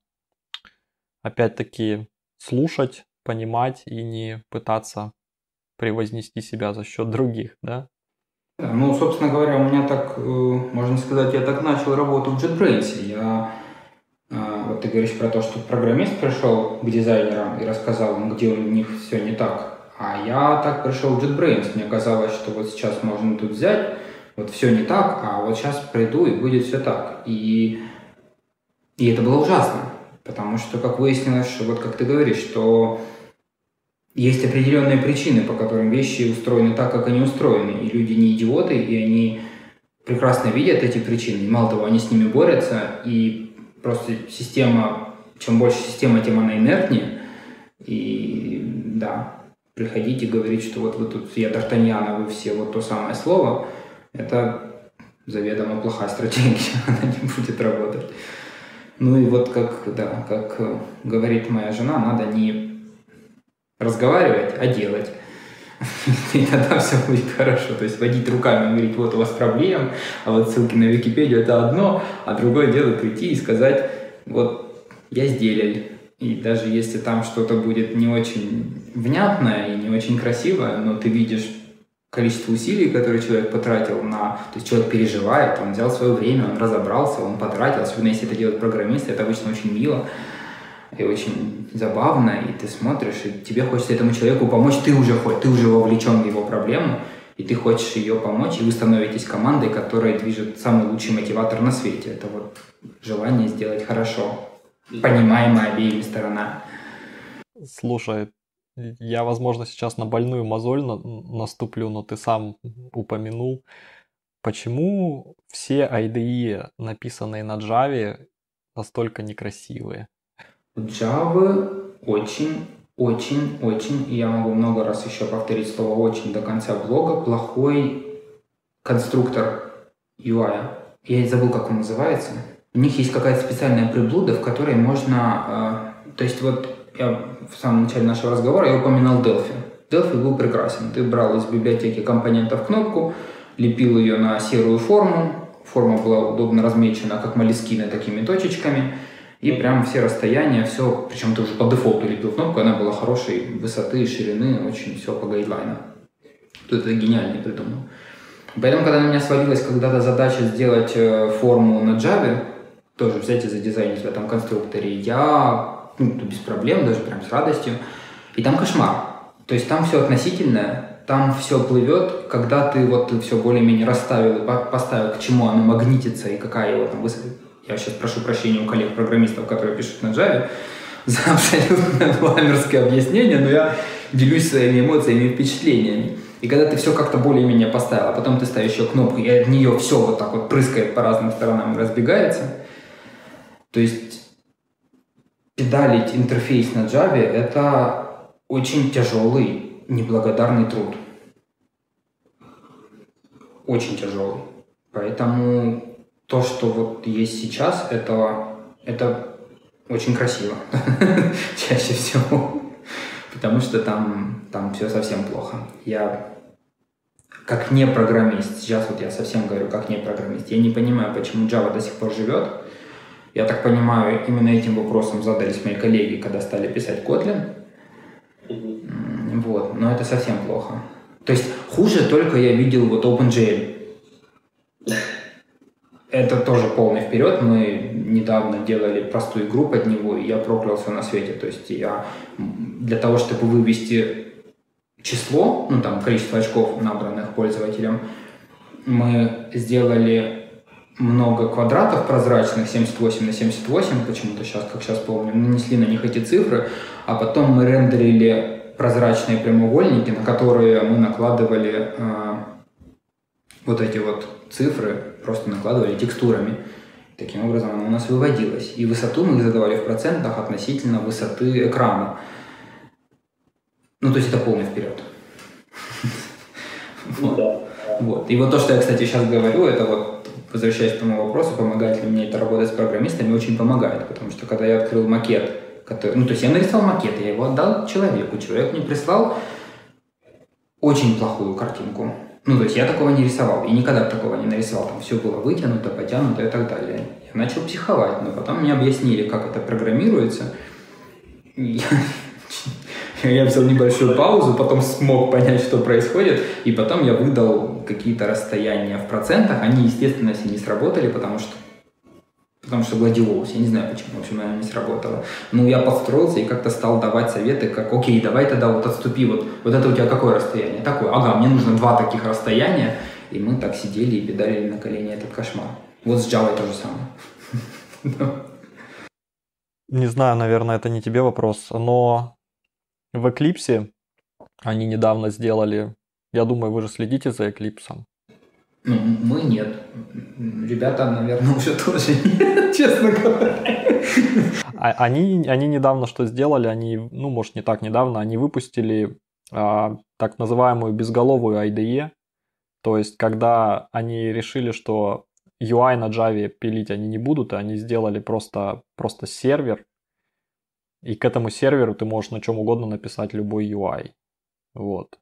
Опять-таки слушать, понимать и не пытаться превознести себя за счет других, да? Ну, собственно говоря, у меня так, э, можно сказать, я так начал работу в JetBrains. Я вот ты говоришь про то, что программист пришел к дизайнерам и рассказал им, где у них все не так. А я так пришел в JetBrains. Мне казалось, что вот сейчас можно тут взять, вот все не так, а вот сейчас приду и будет все так. И, и это было ужасно. Потому что, как выяснилось, что вот как ты говоришь, что есть определенные причины, по которым вещи устроены так, как они устроены. И люди не идиоты, и они прекрасно видят эти причины. И мало того, они с ними борются, и просто система, чем больше система, тем она инертнее. И да, приходить и говорить, что вот вы тут, я Д'Артаньян, а вы все вот то самое слово, это заведомо плохая стратегия, она не будет работать. Ну и вот как, да, как говорит моя жена, надо не разговаривать, а делать. И тогда все будет хорошо. То есть водить руками говорить, вот у вас проблем, а вот ссылки на Википедию это одно, а другое дело прийти и сказать, вот я сделал. И даже если там что-то будет не очень внятное и не очень красивое, но ты видишь количество усилий, которые человек потратил на... То есть человек переживает, он взял свое время, он разобрался, он потратил, особенно если это делает программист, это обычно очень мило и очень забавно, и ты смотришь, и тебе хочется этому человеку помочь, ты уже ты уже вовлечен в его проблему, и ты хочешь ее помочь, и вы становитесь командой, которая движет самый лучший мотиватор на свете. Это вот желание сделать хорошо, понимаемое обеими сторонами. Слушай, я, возможно, сейчас на больную мозоль на наступлю, но ты сам упомянул, почему все IDE, написанные на Java, настолько некрасивые? Java очень, очень, очень, и я могу много раз еще повторить слово «очень» до конца блога, плохой конструктор UI. Я забыл, как он называется. У них есть какая-то специальная приблуда, в которой можно... Э, то есть вот я в самом начале нашего разговора я упоминал Delphi. Delphi был прекрасен. Ты брал из библиотеки компонентов кнопку, лепил ее на серую форму, форма была удобно размечена как молескины такими точечками – и прям все расстояния, все, причем ты уже по дефолту лепил кнопку, она была хорошей высоты ширины, очень все по гайдлайнам. Тут это гениально придумал. Поэтому, когда на меня свалилась когда-то задача сделать э, форму на Java, тоже взять и задизайнить в этом конструкторе, я ну, без проблем, даже прям с радостью. И там кошмар. То есть там все относительное, там все плывет, когда ты вот все более-менее расставил и поставил, к чему оно магнитится и какая его там высота я сейчас прошу прощения у коллег-программистов, которые пишут на Java, за абсолютно ламерское объяснение, но я делюсь своими эмоциями и впечатлениями. И когда ты все как-то более-менее поставил, а потом ты ставишь еще кнопку, и от нее все вот так вот прыскает по разным сторонам и разбегается, то есть педалить интерфейс на Java — это очень тяжелый неблагодарный труд. Очень тяжелый. Поэтому то, что вот есть сейчас, это, это очень красиво. Чаще всего. Потому что там, там все совсем плохо. Я как не программист, сейчас вот я совсем говорю как не программист, я не понимаю, почему Java до сих пор живет. Я так понимаю, именно этим вопросом задались мои коллеги, когда стали писать Kotlin. Вот, но это совсем плохо. То есть хуже только я видел вот OpenGL. Это тоже полный вперед. Мы недавно делали простую игру под него, и я проклялся на свете. То есть я для того, чтобы вывести число, ну там количество очков, набранных пользователем, мы сделали много квадратов прозрачных, 78 на 78, почему-то сейчас, как сейчас помню, нанесли на них эти цифры, а потом мы рендерили прозрачные прямоугольники, на которые мы накладывали э, вот эти вот цифры, просто накладывали текстурами. Таким образом оно у нас выводилось. И высоту мы их задавали в процентах относительно высоты экрана. Ну, то есть это полный вперед. Вот. вот. И вот то, что я, кстати, сейчас говорю, это вот, возвращаясь к тому вопросу, помогает ли мне это работать с программистами, очень помогает. Потому что когда я открыл макет, который, ну, то есть я нарисовал макет, я его отдал человеку, человек мне прислал очень плохую картинку. Ну, то есть я такого не рисовал, и никогда такого не нарисовал. Там все было вытянуто, потянуто и так далее. Я начал психовать, но потом мне объяснили, как это программируется. Я, я взял небольшую паузу, потом смог понять, что происходит, и потом я выдал какие-то расстояния в процентах. Они, естественно, все не сработали, потому что потому что гладиолус, я не знаю почему, в общем, она не сработала. Ну, я подстроился и как-то стал давать советы, как, окей, давай тогда вот отступи, вот, вот это у тебя какое расстояние? Такое, ага, мне нужно два таких расстояния, и мы так сидели и педалили на колени этот кошмар. Вот с Java то же самое. Не знаю, наверное, это не тебе вопрос, но в Eclipse они недавно сделали, я думаю, вы же следите за Eclipse. Ну, мы нет. Ребята, наверное, уже тоже нет, честно говоря. А, они, они недавно что сделали? Они, ну, может, не так недавно, они выпустили а, так называемую безголовую IDE. То есть, когда они решили, что UI на Java пилить они не будут, они сделали просто, просто сервер, и к этому серверу ты можешь на чем угодно написать любой UI. Вот.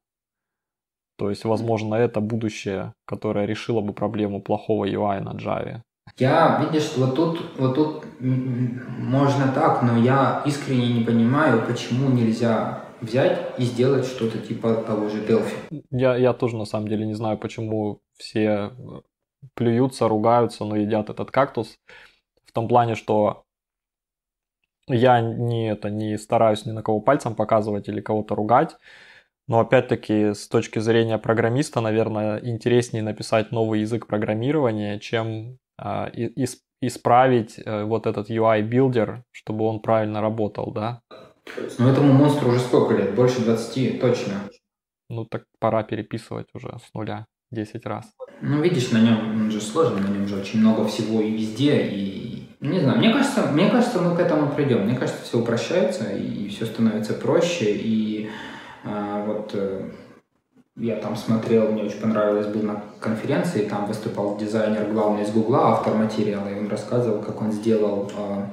То есть, возможно, это будущее, которое решило бы проблему плохого UI на Java. Я, видишь, вот тут, вот тут можно так, но я искренне не понимаю, почему нельзя взять и сделать что-то типа того же Delphi. Я, я тоже на самом деле не знаю, почему все плюются, ругаются, но едят этот кактус. В том плане, что я не, это, не стараюсь ни на кого пальцем показывать или кого-то ругать. Но опять-таки, с точки зрения программиста, наверное, интереснее написать новый язык программирования, чем э, ис- исправить э, вот этот UI-builder, чтобы он правильно работал, да? Ну, этому монстру уже сколько лет? Больше 20 точно. Ну, так пора переписывать уже с нуля 10 раз. Ну, видишь, на нем же сложен, на нем же очень много всего и везде, и не знаю, мне кажется, мне кажется, мы к этому придем. Мне кажется, все упрощается, и все становится проще, и а, вот э, я там смотрел, мне очень понравилось, был на конференции, там выступал дизайнер главный из Гугла, автор материала, и он рассказывал, как он сделал э,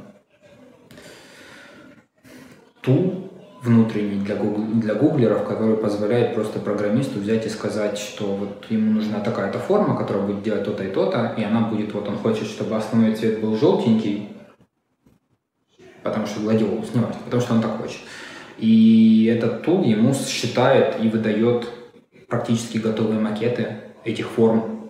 тул внутренний для, гугл, для гуглеров, который позволяет просто программисту взять и сказать, что вот ему нужна такая-то форма, которая будет делать то-то и то-то, и она будет, вот он хочет, чтобы основной цвет был желтенький, потому что гладиолус, не важно, потому что он так хочет. И этот тул ему считает и выдает практически готовые макеты этих форм.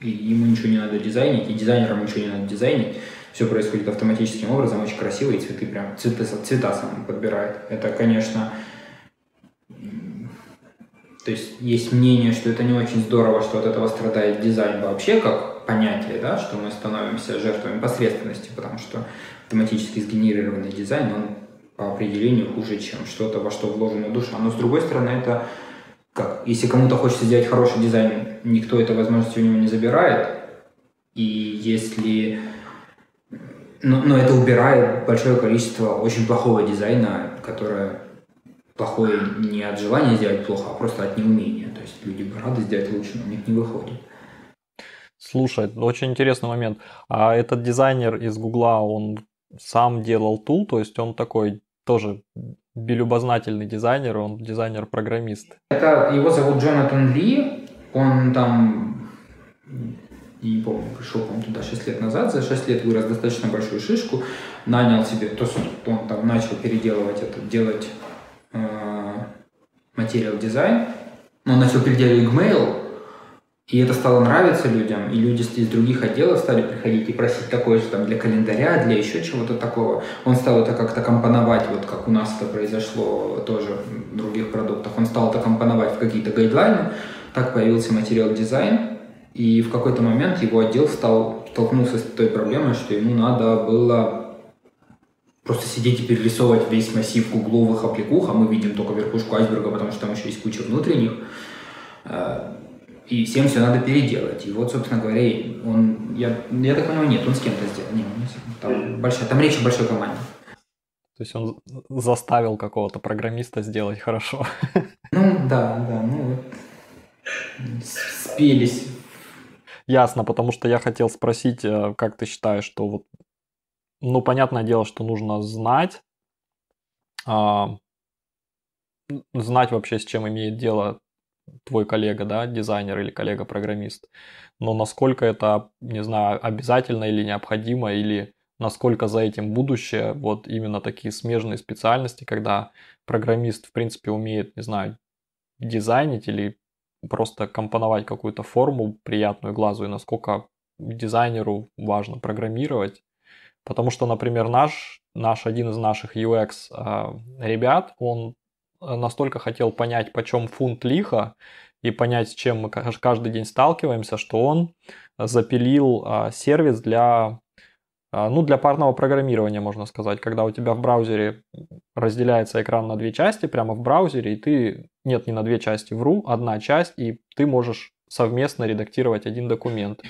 И ему ничего не надо дизайнить, и дизайнерам ничего не надо дизайнить. Все происходит автоматическим образом, очень красиво, и цветы прям, цвета, цвета сам подбирает. Это, конечно, то есть есть мнение, что это не очень здорово, что от этого страдает дизайн вообще как понятие, да, что мы становимся жертвами посредственности, потому что автоматически сгенерированный дизайн, он по определению хуже, чем что-то, во что вложена душа. Но с другой стороны, это как, если кому-то хочется сделать хороший дизайн, никто этой возможности у него не забирает. И если... Но, но это убирает большое количество очень плохого дизайна, которое плохое не от желания сделать плохо, а просто от неумения. То есть люди бы рады сделать лучше, но у них не выходит. Слушай, очень интересный момент. А этот дизайнер из Гугла, он сам делал тул, то есть он такой тоже белюбознательный дизайнер, он дизайнер-программист. Это его зовут Джонатан Ли, он там, не помню, пришел, по туда 6 лет назад, за 6 лет вырос достаточно большую шишку, нанял себе, то есть он там начал переделывать это, делать э, материал дизайн, он начал переделывать Gmail, и это стало нравиться людям, и люди из других отделов стали приходить и просить такое же там для календаря, для еще чего-то такого. Он стал это как-то компоновать, вот как у нас это произошло тоже в других продуктах. Он стал это компоновать в какие-то гайдлайны, так появился материал дизайн, и в какой-то момент его отдел стал, столкнулся с той проблемой, что ему надо было просто сидеть и перерисовывать весь массив гугловых аппликух, а мы видим только верхушку айсберга, потому что там еще есть куча внутренних э, и всем все надо переделать. И вот, собственно говоря, он, я, я так понимаю, нет, он с кем-то сделал. Нет, там, большая, там речь о большой команде. То есть он заставил какого-то программиста сделать хорошо. Ну, да, да, ну, спелись. Ясно, потому что я хотел спросить, э, как ты считаешь, что вот, ну, понятное дело, что нужно знать, а, знать вообще, с чем имеет дело твой коллега, да, дизайнер или коллега-программист. Но насколько это, не знаю, обязательно или необходимо, или насколько за этим будущее, вот именно такие смежные специальности, когда программист, в принципе, умеет, не знаю, дизайнить или просто компоновать какую-то форму приятную глазу, и насколько дизайнеру важно программировать. Потому что, например, наш, наш один из наших UX э, ребят, он настолько хотел понять, почем фунт лиха, и понять, с чем мы каждый день сталкиваемся, что он запилил а, сервис для, а, ну, для парного программирования, можно сказать, когда у тебя в браузере разделяется экран на две части, прямо в браузере, и ты, нет, не на две части, вру, одна часть, и ты можешь совместно редактировать один документ.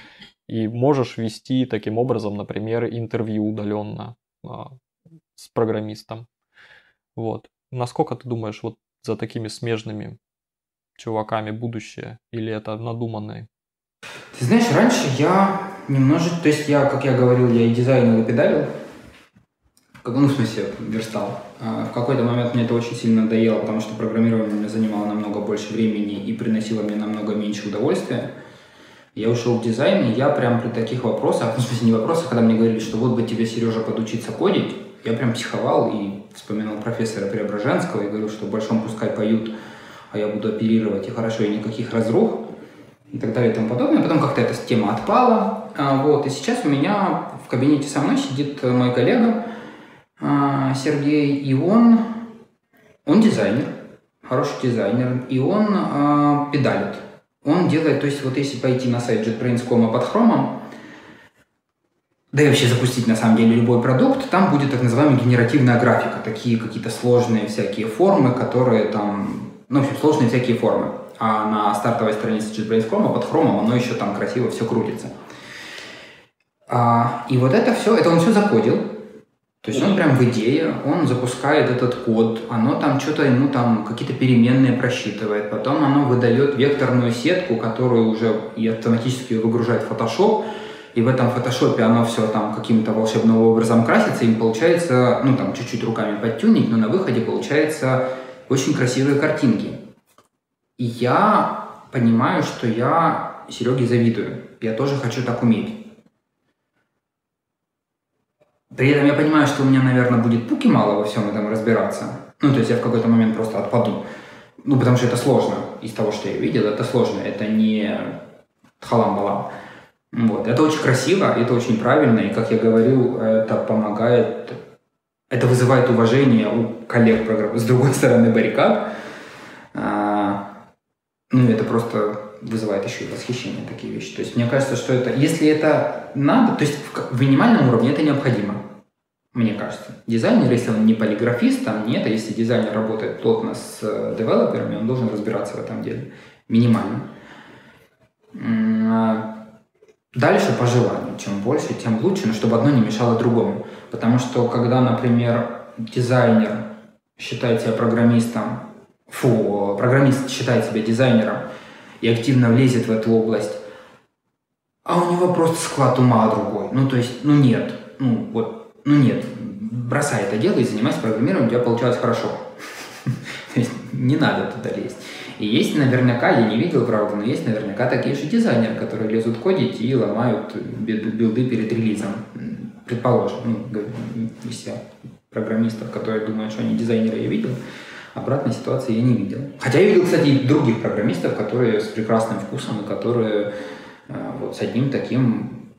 И можешь вести таким образом, например, интервью удаленно а, с программистом. Вот. Насколько ты думаешь, вот за такими смежными чуваками будущее? Или это надуманное? Ты знаешь, раньше я немножечко... То есть я, как я говорил, я и дизайнил, и педалил. Ну, в смысле, верстал. А в какой-то момент мне это очень сильно надоело, потому что программирование мне занимало намного больше времени и приносило мне намного меньше удовольствия. Я ушел в дизайн, и я прям при таких вопросах, ну, в смысле, не вопросах, когда мне говорили, что вот бы тебе, Сережа, подучиться кодить, я прям психовал и вспоминал профессора Преображенского и говорил, что в большом пускай поют, а я буду оперировать, и хорошо, и никаких разрух, и так далее и тому подобное. Потом как-то эта тема отпала. А, вот, и сейчас у меня в кабинете со мной сидит мой коллега а, Сергей, и он, он дизайнер, хороший дизайнер, и он а, педалит. Он делает, то есть вот если пойти на сайт JetBrains.com под хромом, да и вообще запустить на самом деле любой продукт, там будет так называемая генеративная графика, такие какие-то сложные всякие формы, которые там, ну, в общем, сложные всякие формы. А на стартовой странице JetBrains Chrome под хромом оно еще там красиво все крутится. А, и вот это все, это он все закодил. То есть он прям в идее, он запускает этот код, оно там что-то ему там какие-то переменные просчитывает, потом оно выдает векторную сетку, которую уже и автоматически выгружает Photoshop, и в этом фотошопе оно все там каким-то волшебным образом красится, и получается, ну там чуть-чуть руками подтюнить, но на выходе получается очень красивые картинки. И я понимаю, что я Сереге завидую. Я тоже хочу так уметь. При этом я понимаю, что у меня, наверное, будет пуки мало во всем этом разбираться. Ну, то есть я в какой-то момент просто отпаду. Ну, потому что это сложно. Из того, что я видел, это сложно. Это не халам-балам. Вот. Это очень красиво, это очень правильно, и, как я говорил, это помогает, это вызывает уважение у коллег программы. С другой стороны баррикад, а, ну, это просто вызывает еще и восхищение такие вещи. То есть мне кажется, что это, если это надо, то есть в, минимальном уровне это необходимо, мне кажется. Дизайнер, если он не полиграфист, там нет, а если дизайнер работает плотно с э, девелоперами, он должен разбираться в этом деле. Минимально. Дальше по желанию. Чем больше, тем лучше, но чтобы одно не мешало другому. Потому что когда, например, дизайнер считает себя программистом, фу, программист считает себя дизайнером и активно влезет в эту область, а у него просто склад ума другой. Ну, то есть, ну нет, ну вот, ну нет, бросай это дело и занимайся программированием, у тебя получалось хорошо. То есть не надо туда лезть. И есть наверняка, я не видел, правда, но есть наверняка такие же дизайнеры, которые лезут кодить и ломают билды перед релизом. Предположим, ну, из программистов, которые думают, что они дизайнеры, я видел. Обратной ситуации я не видел. Хотя я видел, кстати, и других программистов, которые с прекрасным вкусом и которые э, вот с одним таким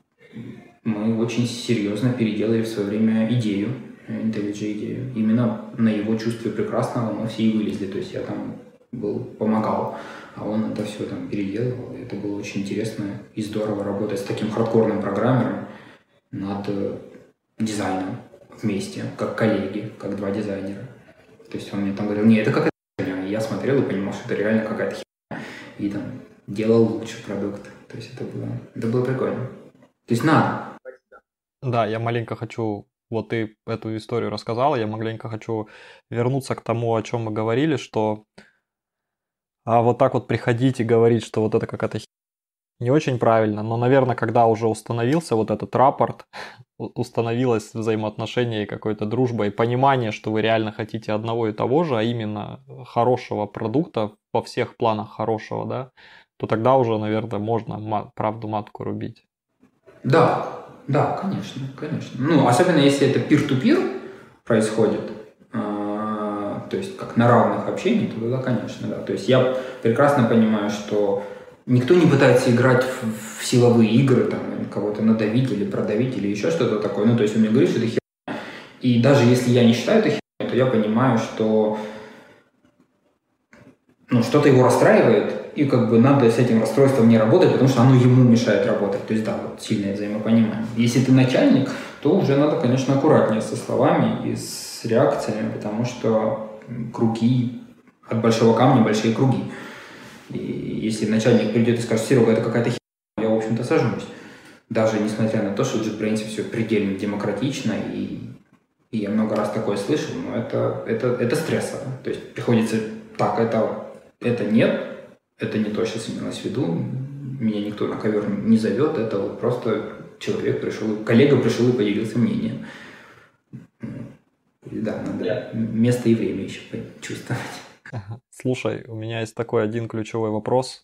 мы очень серьезно переделали в свое время идею, IntelliJ идею. Именно на его чувстве прекрасного мы все и вылезли. То есть я там был, помогал, а он это все там переделывал. Это было очень интересно и здорово работать с таким хардкорным программером над э, дизайном вместе, как коллеги, как два дизайнера. То есть он мне там говорил, не, это какая-то херня. И я смотрел и понимал, что это реально какая-то херня. И там делал лучший продукт. То есть это было, это было прикольно. То есть надо. Да, я маленько хочу вот ты эту историю рассказал, я маленько хочу вернуться к тому, о чем мы говорили, что а вот так вот приходить и говорить, что вот это какая-то не очень правильно, но, наверное, когда уже установился вот этот рапорт, установилось взаимоотношение и какой-то дружба и понимание, что вы реально хотите одного и того же, а именно хорошего продукта во всех планах хорошего, да, то тогда уже, наверное, можно правду матку рубить. Да, да, конечно, конечно. Ну, особенно если это пир-ту-пир происходит, то есть как на равных общений, то да, конечно, да. То есть я прекрасно понимаю, что никто не пытается играть в, в силовые игры, там, кого-то надавить или продавить или еще что-то такое. Ну, то есть он мне говорит, что это херня. И даже если я не считаю это херня, то я понимаю, что ну, что-то его расстраивает, и как бы надо с этим расстройством не работать, потому что оно ему мешает работать. То есть, да, вот сильное взаимопонимание. Если ты начальник, то уже надо, конечно, аккуратнее со словами и с реакциями, потому что круги от большого камня большие круги. И если начальник придет и скажет, Серега, это какая-то херня, я, в общем-то, сажусь. Даже несмотря на то, что в JetBrains все предельно демократично, и, и я много раз такое слышал, но это, это, это стрессово. То есть приходится, так, это, это нет, это не то, что имелось в виду, меня никто на ковер не зовет, это вот просто человек пришел, коллега пришел и поделился мнением. Да, надо место и время еще почувствовать. Слушай, у меня есть такой один ключевой вопрос,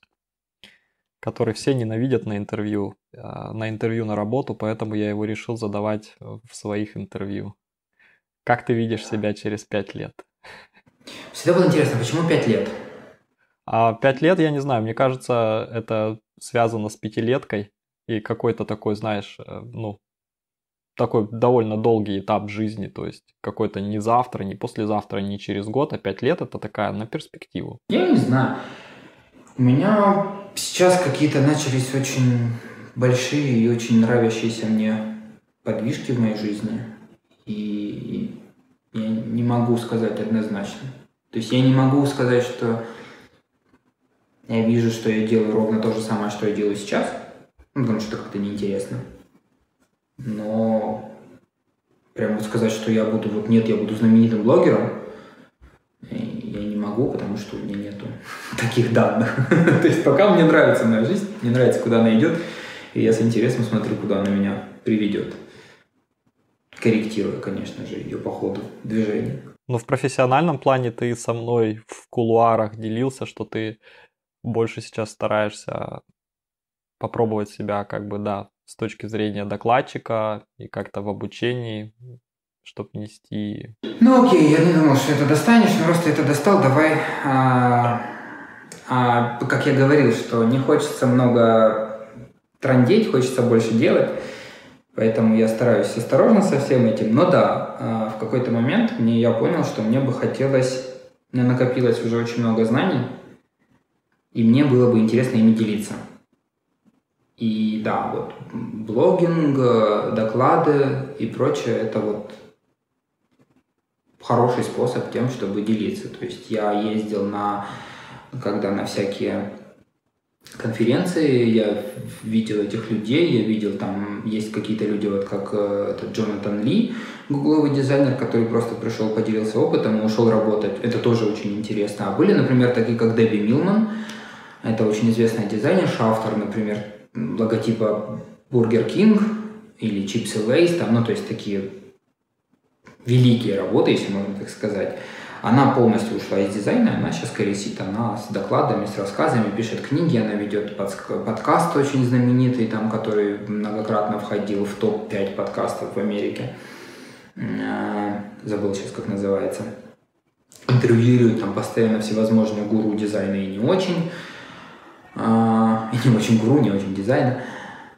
который все ненавидят на интервью, а, на интервью на работу, поэтому я его решил задавать в своих интервью. Как ты видишь себя через пять лет? Всегда было интересно, почему пять лет? А пять лет, я не знаю, мне кажется, это связано с пятилеткой и какой-то такой, знаешь, э, ну, такой довольно долгий этап жизни, то есть какой-то не завтра, не послезавтра, не через год, а пять лет это такая на перспективу. Я не знаю. У меня сейчас какие-то начались очень большие и очень нравящиеся мне подвижки в моей жизни. И я не могу сказать однозначно. То есть я не могу сказать, что я вижу, что я делаю ровно то же самое, что я делаю сейчас, ну, потому что как-то неинтересно. Но прямо вот сказать, что я буду, вот нет, я буду знаменитым блогером, я не могу, потому что у меня нету таких данных. То есть пока мне нравится моя жизнь, мне нравится, куда она идет, и я с интересом смотрю, куда она меня приведет. Корректируя, конечно же, ее по ходу движения. Но в профессиональном плане ты со мной в кулуарах делился, что ты больше сейчас стараешься попробовать себя как бы, да, с точки зрения докладчика и как-то в обучении, чтобы нести... Ну окей, я не думал, что это достанешь, но ты это достал, давай... А, а, как я говорил, что не хочется много трандеть, хочется больше делать, поэтому я стараюсь осторожно со всем этим. Но да, а, в какой-то момент мне я понял, что мне бы хотелось... Меня накопилось уже очень много знаний, и мне было бы интересно ими делиться. И да, вот блогинг, доклады и прочее, это вот хороший способ тем, чтобы делиться. То есть я ездил на, когда на всякие конференции, я видел этих людей, я видел там, есть какие-то люди, вот как э, этот Джонатан Ли, гугловый дизайнер, который просто пришел, поделился опытом и ушел работать. Это тоже очень интересно. А были, например, такие, как Дебби Милман, это очень известная дизайнерша, автор, например, логотипа Burger King или Chips Lays, там, ну, то есть такие великие работы, если можно так сказать. Она полностью ушла из дизайна, она сейчас колесит, она с докладами, с рассказами, пишет книги, она ведет подкаст очень знаменитый, там, который многократно входил в топ-5 подкастов в Америке. Э, забыл сейчас, как называется. Интервьюирует там постоянно всевозможные гуру дизайна и не очень. А, и не очень гуру, не очень дизайна.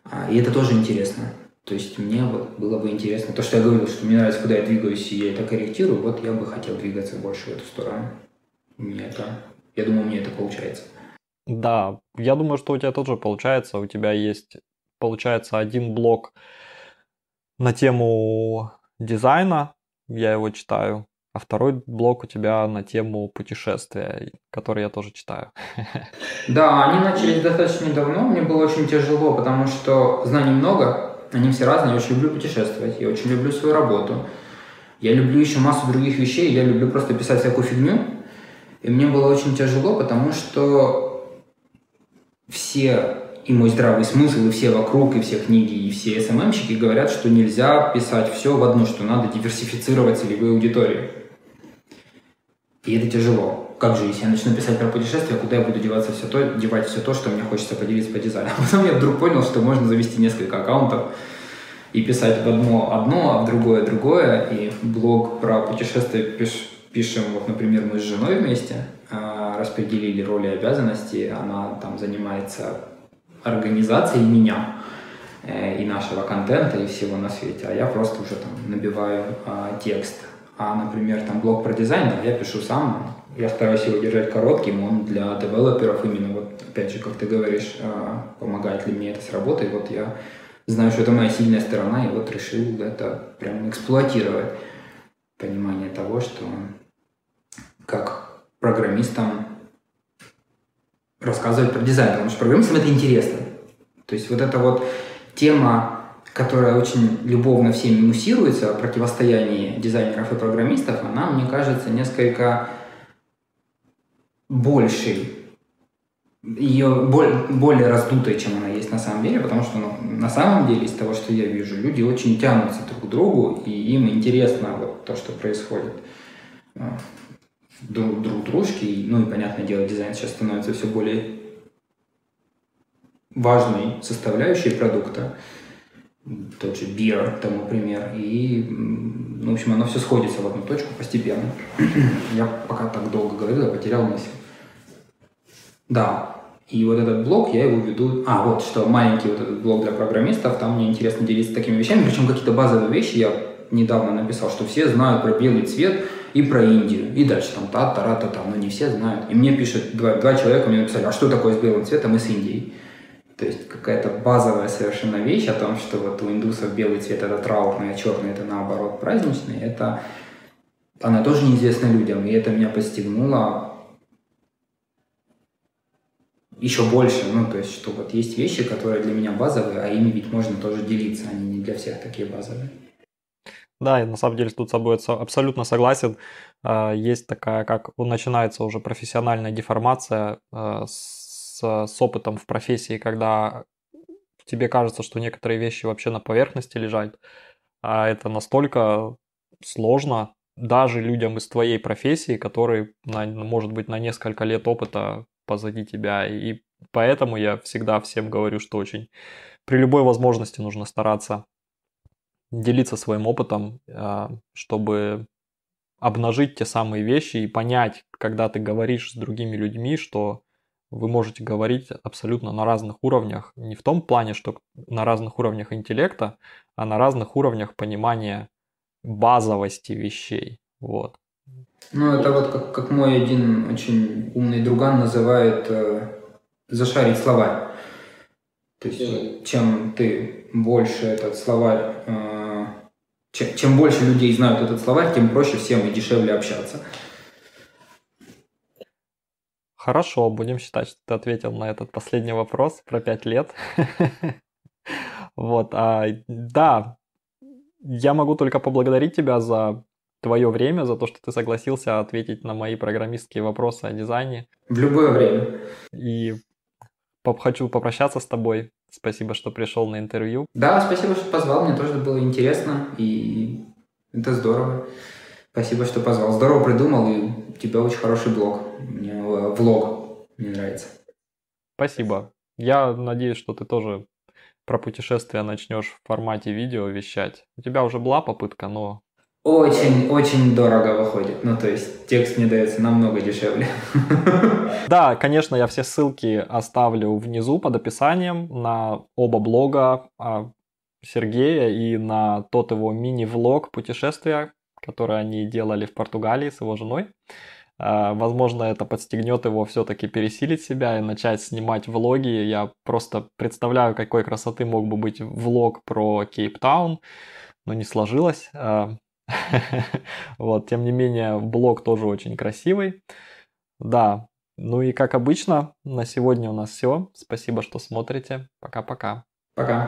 А, и это тоже интересно. То есть мне было бы интересно, то, что я говорил, что мне нравится, куда я двигаюсь, и я это корректирую, вот я бы хотел двигаться больше в эту сторону. Мне это, я думаю, мне это получается. Да, я думаю, что у тебя тоже получается. У тебя есть, получается, один блок на тему дизайна, я его читаю, а второй блок у тебя на тему путешествия, который я тоже читаю. Да, они начались достаточно давно, мне было очень тяжело, потому что знаний много, они все разные. Я очень люблю путешествовать, я очень люблю свою работу. Я люблю еще массу других вещей, я люблю просто писать всякую фигню. И мне было очень тяжело, потому что все и мой здравый смысл, и все вокруг, и все книги, и все СММщики говорят, что нельзя писать все в одну, что надо диверсифицировать целевые аудитории. И это тяжело как же, если я начну писать про путешествия, куда я буду деваться все то, девать все то, что мне хочется поделиться по дизайну. А потом я вдруг понял, что можно завести несколько аккаунтов и писать в одно одно, а в другое другое. И блог про путешествия пиш, пишем, вот, например, мы с женой вместе э, распределили роли и обязанности. Она там занимается организацией меня э, и нашего контента и всего на свете, а я просто уже там набиваю э, текст. А, например, там блог про дизайн, я пишу сам, я стараюсь его держать коротким, он для девелоперов именно, вот опять же, как ты говоришь, а, помогает ли мне это с работой, вот я знаю, что это моя сильная сторона, и вот решил это прям эксплуатировать. Понимание того, что как программистам рассказывать про дизайн, потому что программистам это интересно. То есть вот эта вот тема, которая очень любовно всеми муссируется, о противостоянии дизайнеров и программистов, она, мне кажется, несколько большей, ее более раздутой, чем она есть на самом деле, потому что ну, на самом деле из того, что я вижу, люди очень тянутся друг к другу, и им интересно вот то, что происходит а, друг, друг дружке. И, ну и, понятное дело, дизайн сейчас становится все более важной составляющей продукта. Тот же beer, тому пример. И, ну, в общем, оно все сходится в одну точку постепенно. я пока так долго говорил, я потерял мысль. Да. И вот этот блог я его веду... А, вот что, маленький вот этот блог для программистов, там мне интересно делиться такими вещами, причем какие-то базовые вещи я недавно написал, что все знают про белый цвет и про Индию. И дальше там та-та-та-та, но не все знают. И мне пишет два, два человека, мне написали, а что такое с белым цветом и с Индией? То есть какая-то базовая совершенно вещь о том, что вот у индусов белый цвет это траурный, а черный это наоборот праздничный, это она тоже неизвестна людям. И это меня подстегнуло еще больше, ну, то есть, что вот есть вещи, которые для меня базовые, а ими ведь можно тоже делиться, они не для всех такие базовые. Да, я на самом деле тут с собой абсолютно согласен. А, есть такая, как начинается уже профессиональная деформация а, с, опытом в профессии, когда тебе кажется, что некоторые вещи вообще на поверхности лежат, а это настолько сложно даже людям из твоей профессии, которые, на, может быть, на несколько лет опыта позади тебя. И поэтому я всегда всем говорю, что очень при любой возможности нужно стараться делиться своим опытом, а, чтобы обнажить те самые вещи и понять, когда ты говоришь с другими людьми, что вы можете говорить абсолютно на разных уровнях. Не в том плане, что на разных уровнях интеллекта, а на разных уровнях понимания базовости вещей. Вот. Ну, это вот как, как мой один очень умный друган называет э, зашарить словарь. То есть, чем ты больше этот словарь, э, чем, чем больше людей знают этот словарь, тем проще всем и дешевле общаться. Хорошо, будем считать, что ты ответил на этот последний вопрос про пять лет. Вот, а, да, я могу только поблагодарить тебя за твое время, за то, что ты согласился ответить на мои программистские вопросы о дизайне. В любое время. И хочу попрощаться с тобой. Спасибо, что пришел на интервью. Да, спасибо, что позвал. Мне тоже было интересно, и это здорово. Спасибо, что позвал. Здорово придумал, и у тебя очень хороший блог. Мне э, влог. Мне нравится. Спасибо. Я надеюсь, что ты тоже про путешествия начнешь в формате видео вещать. У тебя уже была попытка, но... Очень, очень дорого выходит. Ну, то есть текст мне дается намного дешевле. Да, конечно, я все ссылки оставлю внизу под описанием на оба блога а, Сергея и на тот его мини-влог путешествия, которое они делали в Португалии с его женой. А, возможно, это подстегнет его все-таки пересилить себя и начать снимать влоги. Я просто представляю, какой красоты мог бы быть влог про Кейптаун, но не сложилось. А, вот, тем не менее, блог тоже очень красивый. Да, ну и как обычно, на сегодня у нас все. Спасибо, что смотрите. Пока-пока. Пока. -пока. Пока.